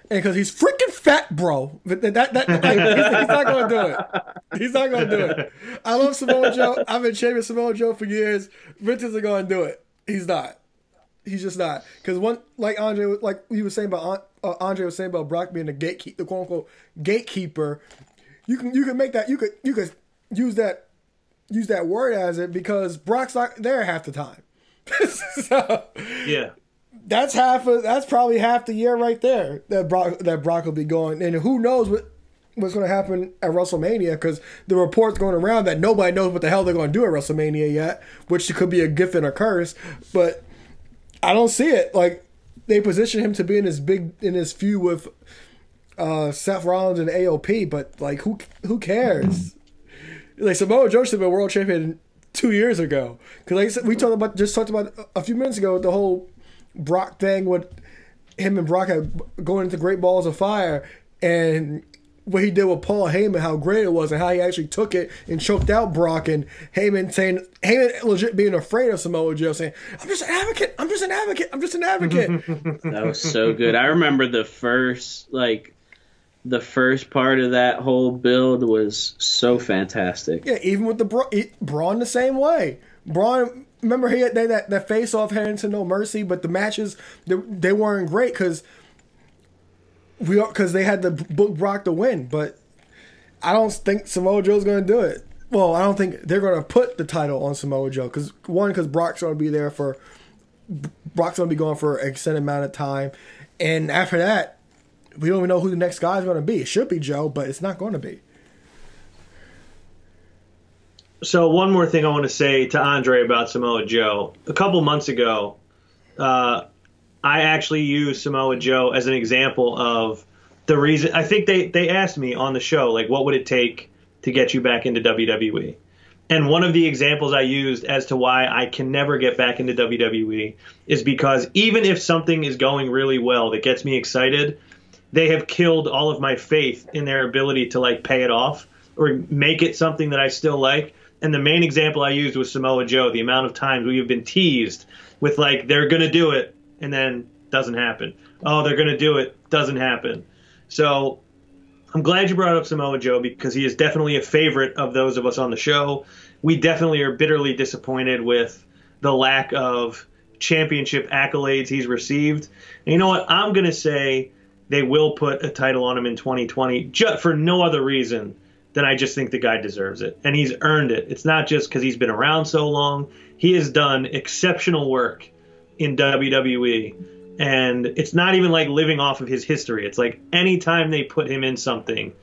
because he's freaking fat, bro. That, that, like, he's, he's not going to do it. He's not going to do it. I love Samoa Joe. I've been champion Samoa Joe for years. Vince isn't going to do it. He's not. He's just not. Because one, like Andre, was- like he was saying about uh, Andre was saying about Brock being the gatekeeper, the quote unquote gatekeeper. You can you can make that you could you could use that use that word as it because Brock's not there half the time. so Yeah. that's half of that's probably half the year right there that Brock that Brock will be going and who knows what what's going to happen at WrestleMania because the reports going around that nobody knows what the hell they're going to do at WrestleMania yet, which could be a gift and a curse. But I don't see it. Like they position him to be in his big in his feud with uh, Seth Rollins and AOP, but like who who cares? Like Samoa Joe should have been world champion two years ago because like I said, we talked about just talked about a few minutes ago the whole Brock thing with him and Brock going into Great Balls of Fire and what he did with Paul Heyman, how great it was, and how he actually took it and choked out Brock, and Heyman saying Heyman legit being afraid of Samoa Joe, saying, "I'm just an advocate. I'm just an advocate. I'm just an advocate." That was so good. I remember the first like the first part of that whole build was so fantastic. yeah, even with the Bra- Braun the same way. Braun, remember he had they, that that face off heading to No Mercy, but the matches they, they weren't great because we because they had to book Brock to win, but I don't think Samoa Joe's going to do it. Well, I don't think they're going to put the title on Samoa Joe because one, because Brock's going to be there for Brock's going to be going for an extended amount of time, and after that, we don't even know who the next guy is going to be. It should be Joe, but it's not going to be. So one more thing I want to say to Andre about Samoa Joe. A couple months ago, uh, I actually used Samoa Joe as an example of the reason. I think they they asked me on the show like, what would it take to get you back into WWE? And one of the examples I used as to why I can never get back into WWE is because even if something is going really well that gets me excited, they have killed all of my faith in their ability to like pay it off or make it something that I still like. And the main example I used was Samoa Joe, the amount of times we have been teased with like they're to do it and then doesn't happen. Oh, they're to do it, doesn't happen. So I'm glad you brought up Samoa Joe because he is definitely a favorite of those of us on the show. We definitely are bitterly disappointed with the lack of championship accolades he's received. And you know what? I'm to say they will put a title on him in 2020 just for no other reason than I just think the guy deserves it. And he's earned it. It's not just because he's been around so long. He has done exceptional work in WWE and it's not even like living off of his history. It's like anytime they put him in something,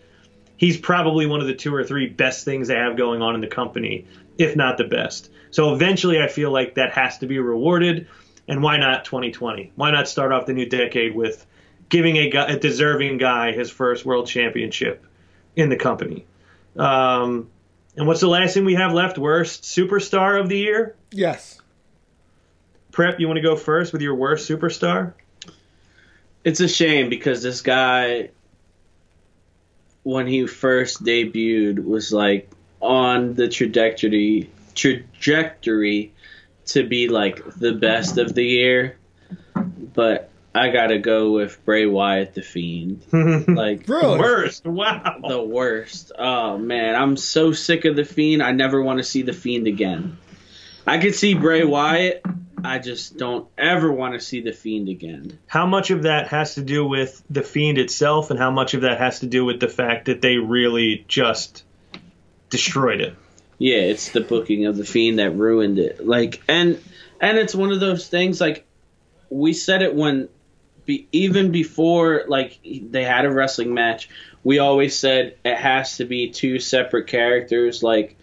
he's probably one of the two or three best things they have going on in the company, if not the best. So eventually, I feel like that has to be rewarded. And why not 2020? Why not start off the new decade with giving a, guy, a deserving guy his first world championship in the company? Um, and what's the last thing we have left? Worst superstar of the year? Yes. Prep, you want to go first with your worst superstar? It's a shame because this guy, when he first debuted, was like on the trajectory trajectory to be like the best of the year. But I gotta go with Bray Wyatt, the Fiend. like Really? Worst. Wow. the worst. Oh man, I'm so sick of the Fiend. I never want to see the Fiend again. I could see Bray Wyatt. I just don't ever want to see the Fiend again. How much of that has to do with the fiend itself, and how much of that has to do with the fact that they really just destroyed it? Yeah, it's the booking of the Fiend that ruined it. Like, and and it's one of those things. Like, we said it when, be, even before like they had a wrestling match, we always said it has to be two separate characters. Like,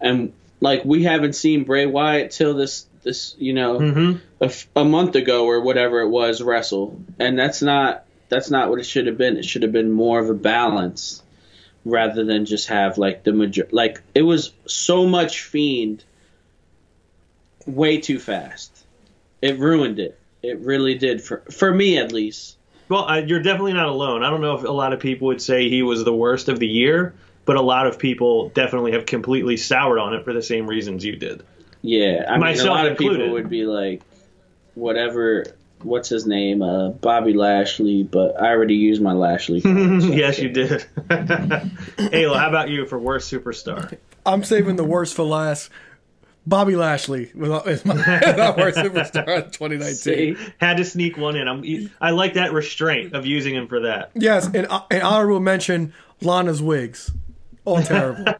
and like we haven't seen Bray Wyatt till this this you know Mm-hmm. a, a month ago or whatever it was wrestle, and that's not that's not what it should have been. It should have been more of a balance rather than just have like the major like it was so much fiend way too fast. It ruined it. It really did for for me at least. Well, I, you're definitely not alone. I don't know if a lot of people would say he was the worst of the year, but a lot of people definitely have completely soured on it for the same reasons you did. Yeah, I mean a Myself lot of people would be like, whatever. What's his name? Uh, Bobby Lashley, but I already used my Lashley. card, so- yes, you did. Ayla, how about you for worst superstar? I'm saving the worst for last. Bobby Lashley was is my, my worst superstar of 2019. See? Had to sneak one in. I'm, I like that restraint of using him for that. Yes, and uh, an honorable mention: Lana's wigs, all terrible.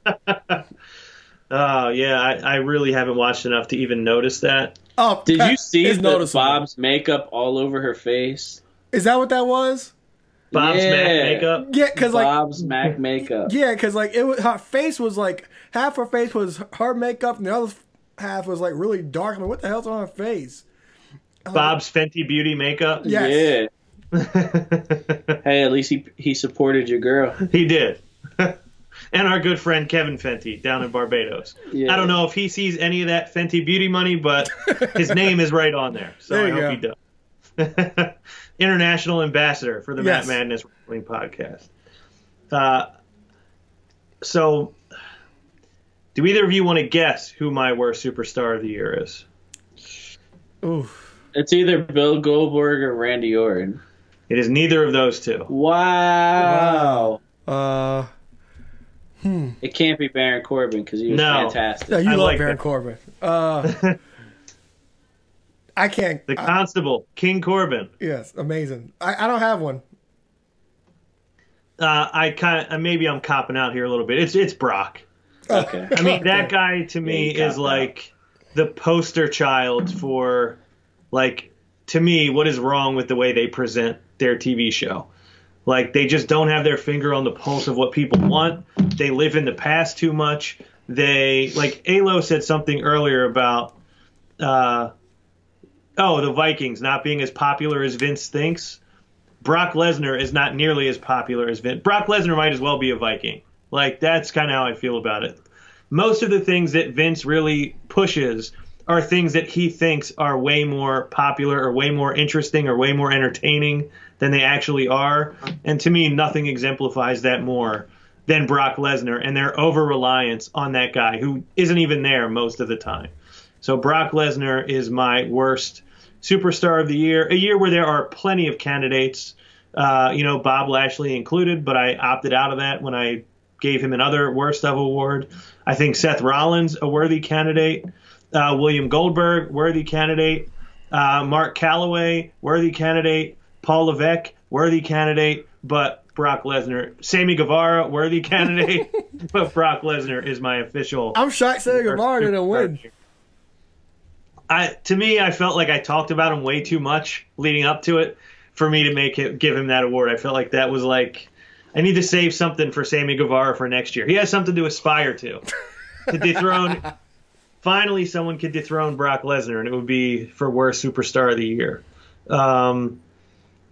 Oh yeah, I, I really haven't watched enough to even notice that. Oh, Did Pat, you see it's the. Bob's makeup all over her face? Is that what that was? Bob's Yeah. Mac makeup. Yeah, because like Bob's Mac makeup. yeah, because like it was her face was like half her face was her makeup, and the other half was like really dark. I'm like, what the hell's on her face? Bob's Fenty Beauty makeup. Yes. Yeah. Hey, at least he he supported your girl. he did. and our good friend Kevin Fenty down in Barbados. Yeah. I don't know if he sees any of that Fenty Beauty money, but his name is right on there. So There I you hope he does. International ambassador for the Yes. Matt Madness Wrestling Podcast. Uh, so, do either of you want to guess who my worst superstar of the year is? Oof. It's either Bill Goldberg or Randy Orton. It is neither of those two. Wow. wow. Uh, It can't be Baron Corbin because he was No. fantastic. yeah, you I love like Baron that. Corbin. Uh, I can't. The I- Constable, King Corbin. yes, amazing. I, I don't have one. Uh, I kind of maybe I'm copping out here a little bit. It's it's Brock. Okay. I mean, that guy to me is cop like the poster child for, like, to me, what is wrong with the way they present their TV show. Like, they just don't have their finger on the pulse of what people want. They live in the past too much. They, like, Alo said something earlier about, uh, oh, the Vikings not being as popular as Vince thinks. Brock Lesnar is not nearly as popular as Vince. Brock Lesnar might as well be a Viking. Like that's kind of how I feel about it. most of the things that Vince really pushes are things that he thinks are way more popular or way more interesting or way more entertaining than they actually are. And to me, nothing exemplifies that more than Brock Lesnar and their over reliance on that guy who isn't even there most of the time. So Brock Lesnar is my worst superstar of the year, a year where there are plenty of candidates, uh, you know, Bob Lashley included, but I opted out of that when I gave him another worst of award. I think Seth Rollins, a worthy candidate. Uh, William Goldberg, worthy candidate. Uh, Mark Calaway, worthy candidate. Paul Levesque, worthy candidate. But Brock Lesnar, Sammy Guevara, worthy candidate. but Brock Lesnar is my official. I'm shocked Sammy Guevara didn't win. I to me, I felt like I talked about him way too much leading up to it for me to make it give him that award. I felt like that was like I need to save something for Sammy Guevara for next year. He has something to aspire to. to dethrone finally someone could dethrone Brock Lesnar and it would be for worst superstar of the year. Um,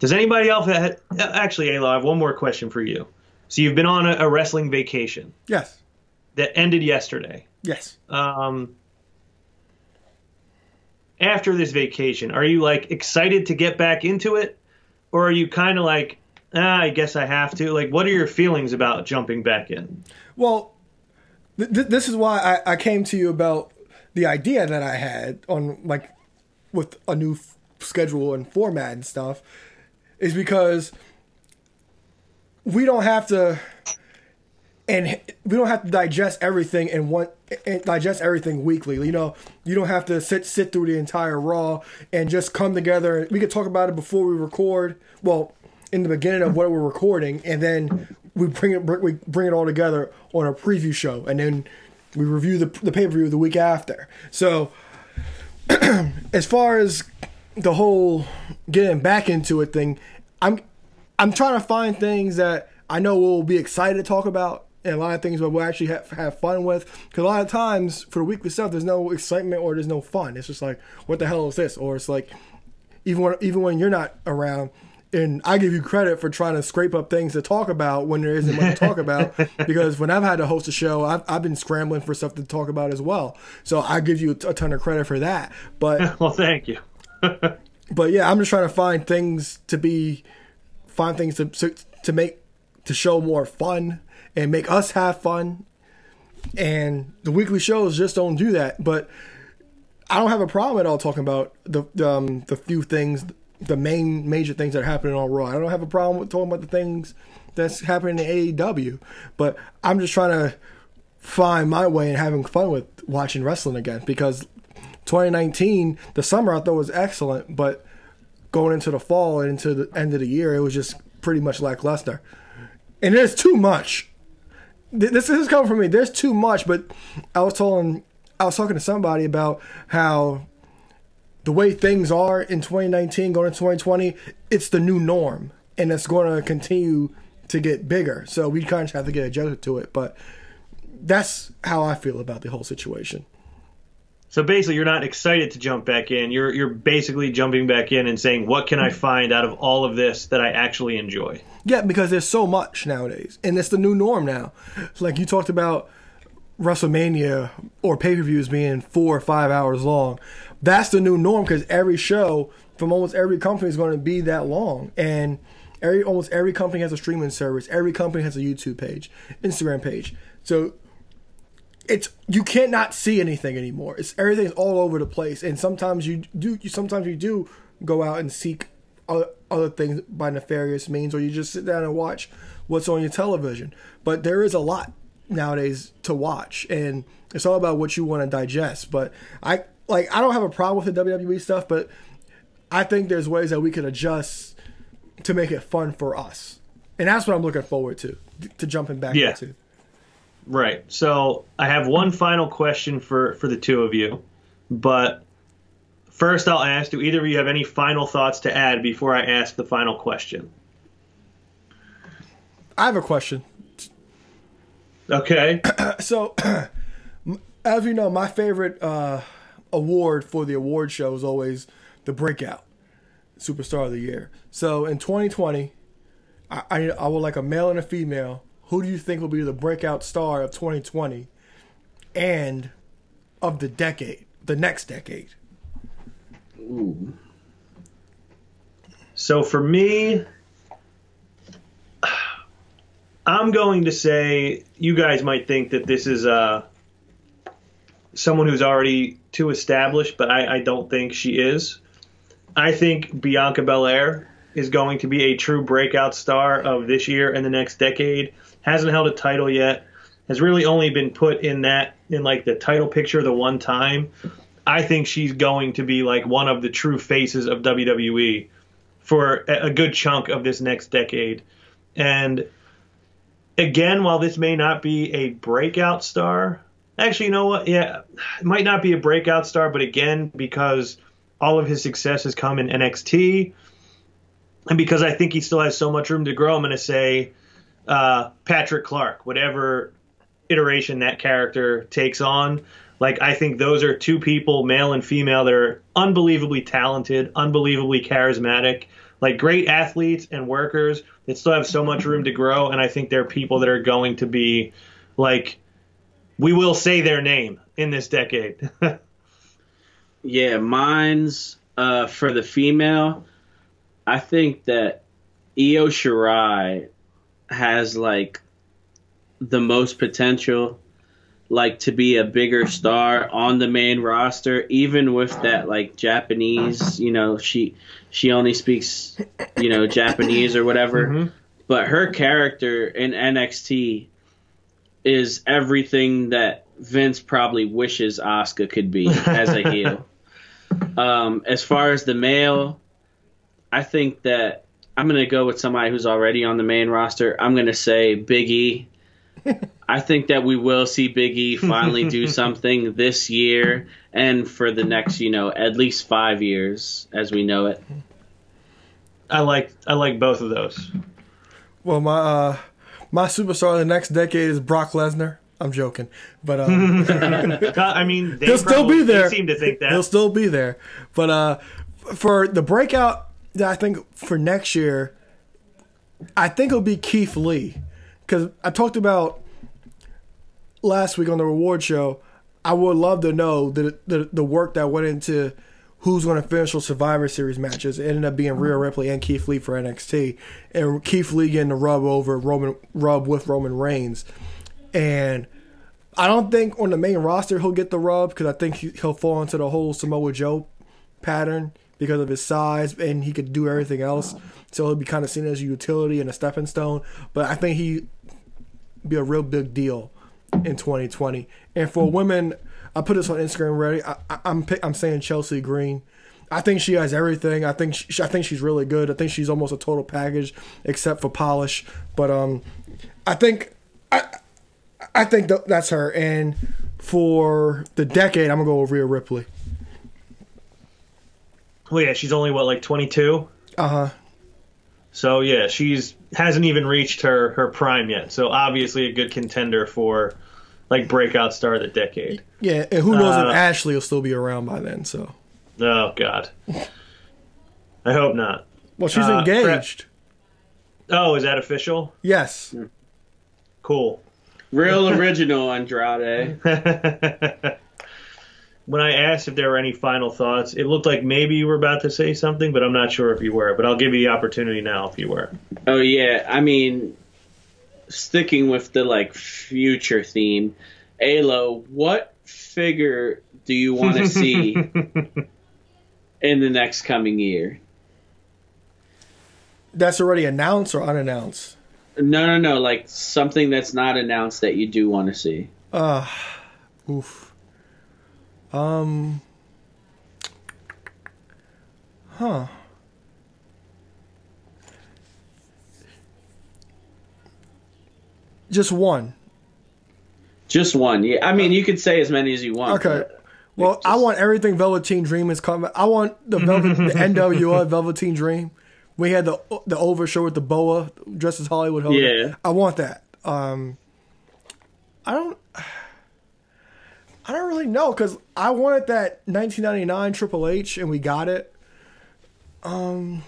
does anybody else have, actually Alo, I have one more question for you. So you've been on a, a wrestling vacation Yes. that ended yesterday. Yes. Um, after this vacation, are you like excited to get back into it, or are you kind of like, ah, I guess I have to? Like, what are your feelings about jumping back in? Well, th- th- this is why I, I came to you about the idea that I had on like with a new f- schedule and format and stuff, is because we don't have to and we don't have to digest everything and one and digest everything weekly. You know, you don't have to sit sit through the entire raw and just come together. We could talk about it before we record. Well, in the beginning of what we're recording, and then we bring it we bring it all together on a preview show, and then we review the the pay per view the week after. So, as far as the whole getting back into it thing, I'm I'm trying to find things that I know we'll be excited to talk about, and a lot of things that we'll actually have, have fun with. Because a lot of times for the weekly stuff, there's no excitement or there's no fun. It's just like, what the hell is this? Or it's like, even when even when you're not around, and I give you credit for trying to scrape up things to talk about when there isn't much to talk about. Because when I've had to host a show, I've, I've been scrambling for stuff to talk about as well. So I give you a ton of credit for that. But Well, thank you. but yeah, I'm just trying to find things to be, find things to to, to make to show more fun and make us have fun. And the weekly shows just don't do that. But I don't have a problem at all talking about the the, um, the few things, the main major things that are happening on Raw. I don't have a problem with talking about the things that's happening in AEW. But I'm just trying to find my way and having fun with watching wrestling again because 2019, the summer I thought was excellent, but going into the fall and into the end of the year, it was just pretty much lackluster. And there's too much. This is coming from me. There's too much, but I was telling, I was talking to somebody about how the way things are in 2019 going into 2020, it's the new norm, and it's going to continue to get bigger. So we kind of have to get adjusted to it. But that's how I feel about the whole situation. So basically, you're not excited to jump back in. You're you're basically jumping back in and saying, "What can I find out of all of this that I actually enjoy?" Yeah, because there's so much nowadays, and it's the new norm now. Like you talked about WrestleMania or pay per views being four or five hours long. That's the new norm because every show from almost every company is going to be that long, and every almost every company has a streaming service. Every company has a YouTube page, Instagram page. So it's you cannot see anything anymore. It's everything's all over the place, and sometimes you do. You, sometimes you do go out and seek other, other things by nefarious means, or you just sit down and watch what's on your television. But there is a lot nowadays to watch, and it's all about what you want to digest. But I like I don't have a problem with the WWE stuff, but I think there's ways that we can adjust to make it fun for us, and that's what I'm looking forward to to jumping back Yeah. into. Right. So I have one final question for for the two of you, but first I'll ask: Do either of you have any final thoughts to add before I ask the final question? I have a question. Okay. So, as you know, my favorite uh, award for the award show is always the Breakout Superstar of the Year. So, in 2020, I, I, I would like a male and a female. Who do you think will be the breakout star of 2020 and of the decade, the next decade. Ooh. So for me, I'm going to say you guys might think that this is uh, someone who's already too established, but I, I don't think she is. I think Bianca Belair is going to be a true breakout star of this year and the next decade. Hasn't held a title yet. Has really only been put in that in like the title picture the one time. I think she's going to be like one of the true faces of WWE for a a good chunk of this next decade. And again, while this may not be a breakout star, actually, you know what? Yeah, it might not be a breakout star, but again, because all of his success has come in NXT, and because I think he still has so much room to grow, I'm going to say uh, Patrick Clark, whatever iteration that character takes on. Like, I think those are two people, male and female, that are unbelievably talented, unbelievably charismatic, like great athletes and workers that still have so much room to grow. And I think they're people that are going to be like, we will say their name in this decade. Yeah, mine's uh, for the female. I think that Io Shirai has like the most potential, like to be a bigger star on the main roster, even with that like Japanese. You know, she she only speaks you know Japanese or whatever, but her character in NXT is everything that Vince probably wishes Asuka could be as a heel. Um, as far as the male, I think that I'm going to go with somebody who's already on the main roster. I'm going to say Big E. I think that we will see Big E finally do something this year and for the next, you know, at least five years as we know it. I like I like both of those. Well, my uh, my superstar of the next decade is Brock Lesnar. I'm joking, but um, Uh, I mean, they he'll still be there. Seem to think that. he'll still be there. But uh, for the breakout that I think for next year, I think it'll be Keith Lee because I talked about last week on the reward show. I would love to know the the, the work that went into who's going to finish those Survivor Series matches. It ended up being Rhea Ripley and Keith Lee for NXT, and Keith Lee getting the rub over Roman rub with Roman Reigns, and I don't think on the main roster he'll get the rub because I think he, he'll fall into the whole Samoa Joe pattern because of his size and he could do everything else. So he'll be kind of seen as a utility and a stepping stone. But I think he be a real big deal in 2020. And for women, I put this on Instagram already. I, I, I'm I'm saying Chelsea Green. I think she has everything. I think she, I think she's really good. I think she's almost a total package except for polish. But um, I think I I think th- that's her. And for the decade, I'm gonna go with Rhea Ripley. well, yeah, she's only what like 22. Uh huh. So yeah, she's hasn't even reached her her prime yet. So obviously a good contender for like breakout star of the decade. Yeah, and who knows Uh, if Ashley will still be around by then? So, Oh God, I hope not. well, she's Uh, engaged. Oh, is that official? Yes. Cool. Real original Andrade. when I asked if there were any final thoughts, it looked like maybe you were about to say something, but I'm not sure if you were. But I'll give you the opportunity now if you were. Oh yeah, I mean, sticking with the like future theme, Alo, what figure do you want to see in the next coming year? That's already announced or unannounced. No, no, no, like something that's not announced that you do want to see. Uh, oof. Um. Huh. Just one. Just one. Yeah, I mean, you could say as many as you want. Okay. Well, I want everything Velveteen Dream is coming. I want the Velvet, the NWO Velveteen Dream. We had the the over show with the boa dressed as Hollywood Hogan. Yeah. I want that. Um, I don't. I don't really know because I wanted that 1999 Triple H and we got it. Um,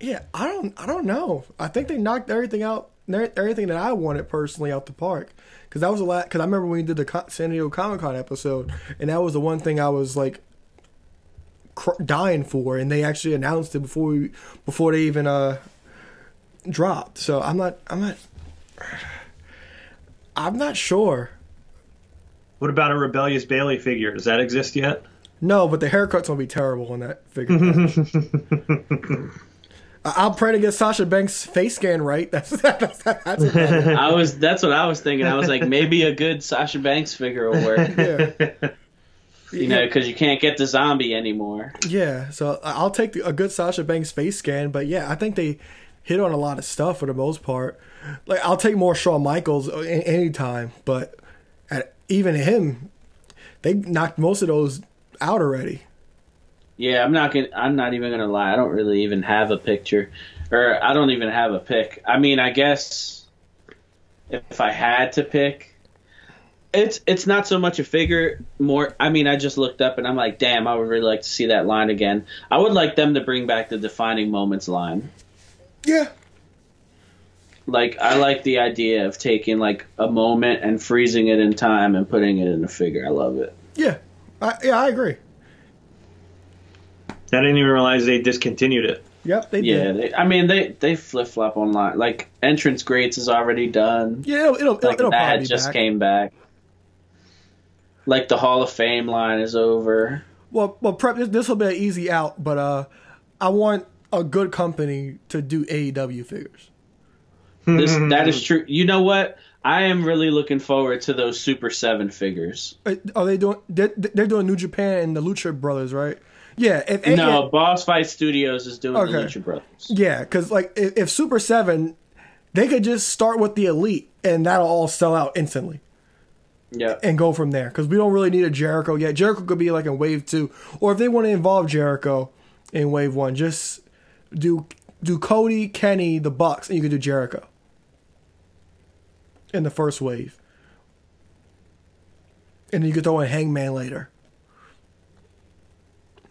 Yeah, I don't, I don't know. I think they knocked everything out, everything that I wanted personally out the park. Because that was a lot. Because I remember when we did the San Diego Comic Con episode, and that was the one thing I was like cr- dying for, and they actually announced it before we, before they even uh dropped. So I'm not, I'm not, I'm not sure. What about a rebellious Bayley figure? Does that exist yet? No, but the haircut's gonna be terrible on that figure. I'll pray to get Sasha Banks' face scan right. That's that's, that's, that's I was that's what I was thinking. I was like, maybe a good Sasha Banks figure will work. yeah. You know, because you can't get the zombie anymore. Yeah, so I'll take a good Sasha Banks face scan, but yeah, I think they hit on a lot of stuff for the most part. Like I'll take more Shawn Michaels any time, but at, even him, they knocked most of those out already. Yeah, I'm not gonna. I'm not even gonna lie. I don't really even have a picture, or I don't even have a pick. I mean, I guess if I had to pick, it's it's not so much a figure. More, I mean, I just looked up and I'm like, damn, I would really like to see that line again. I would like them to bring back the defining moments line. Yeah. Like I like the idea of taking like a moment and freezing it in time and putting it in a figure. I love it. Yeah, I, yeah, I agree. I didn't even realize they discontinued it. Yep, they Yeah, did. they, I mean they they flip flop online. Like entrance greats is already done. Yeah, it'll, it'll, Like it'll that be just back. came back. Like the Hall of Fame line is over. Well, well, prep. This will be an easy out, but uh, I want a good company to do AEW figures. This that is true. You know what? I am really looking forward to those Super Seven figures. Are they doing? They're, they're doing New Japan and the Lucha Brothers, right? Yeah. If No, Boss Fight Studios is doing the Okay. Lucha Brothers. Yeah, because like if, if Super Seven, they could just start with the Elite, and that'll all sell out instantly, Yeah. and go from there. Because we don't really need a Jericho yet. Jericho could be like in Wave Two, or if they want to involve Jericho in Wave One, just do do Cody, Kenny, the Bucks, and you could do Jericho in the first wave, and then you could throw in Hangman later.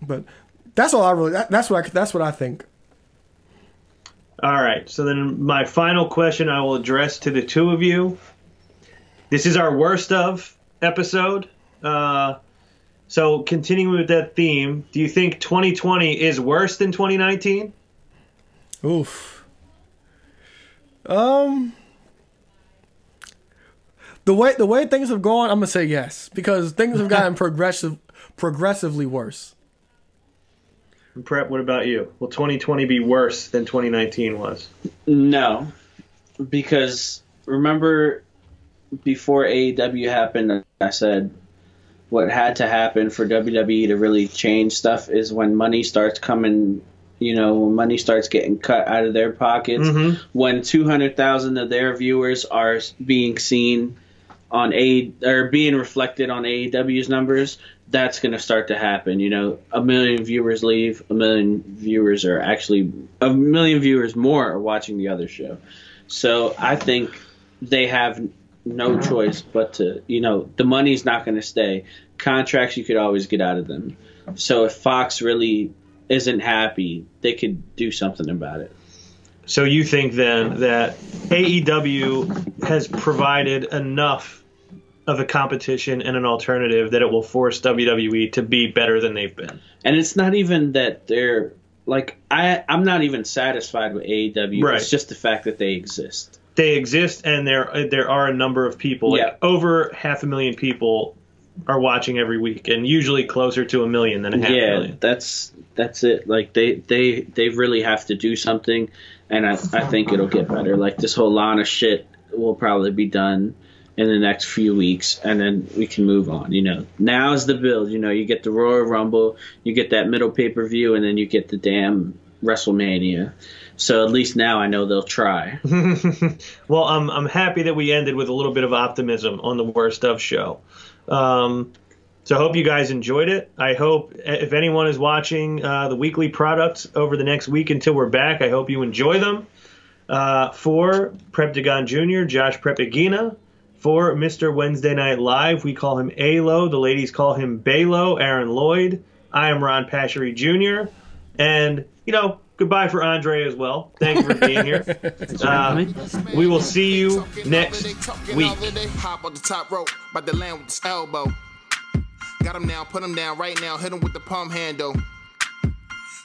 But that's all I really. That, that's what I. That's what I think. All right. So then, my final question I will address to the two of you. This is our worst of episode. Uh, so, continuing with that theme, do you think 2020 is worse than 2019? Oof. Um. The way the way things have gone, I'm gonna say yes because things have gotten progressive, progressively worse. And Prep, what about you? Will 2020 be worse than 2019 was? No, because remember before AEW happened, I said what had to happen for WWE to really change stuff is when money starts coming. You know, when money starts getting cut out of their pockets, mm-hmm. when two hundred thousand of their viewers are being seen on A or being reflected on AEW's numbers, that's going to start to happen. You know, a million viewers leave, a million viewers are actually a million viewers more are watching the other show. So I think they have no choice but to, you know, the money's not going to stay. Contracts you could always get out of them. So if Fox really isn't happy, they could do something about it. So you think then that AEW has provided enough of a competition and an alternative that it will force WWE to be better than they've been? And it's not even that they're like I I'm not even satisfied with AEW. Right. It's just the fact that they exist. They exist, and there there are a number of people, like Yeah. over half a million people, are watching every week, and usually closer to a million than a half yeah, million. that's that's it. Like they they they really have to do something, and I I think it'll get better. Like this whole Lana shit will probably be done in the next few weeks, and then we can move on. You know, now's the build. You know, you get the Royal Rumble, you get that middle pay per view, and then you get the damn WrestleMania. So at least now I know they'll try. Well, I'm I'm happy that we ended with a little bit of optimism on the worst of show. Um, so I hope you guys enjoyed it. I hope if anyone is watching uh, the weekly products over the next week until we're back, I hope you enjoy them. Uh, for Preptagon Jr., Josh Prepagina. For Mr. Wednesday Night Live, we call him Alo. The ladies call him Balo, Aaron Lloyd. I am Ron Pashery Jr. And, you know, goodbye for Andre as well. Thank you for being here. Uh, we will see you next week. Hop on the top rope, about to land with this elbow. Got him down, put him down right now, hit him with the palm handle.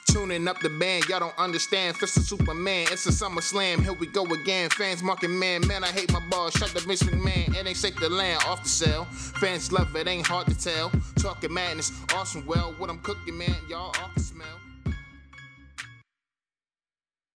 Tuning up the band, y'all don't understand. Fist of Superman, it's a summer slam. Here we go again. Fans marking man, man, I hate my balls. Shut the Vince McMahon, it ain't shake the land off the cell. Fans love it, ain't hard to tell. Talking madness, awesome. Well, what I'm cooking, man, y'all off the smell.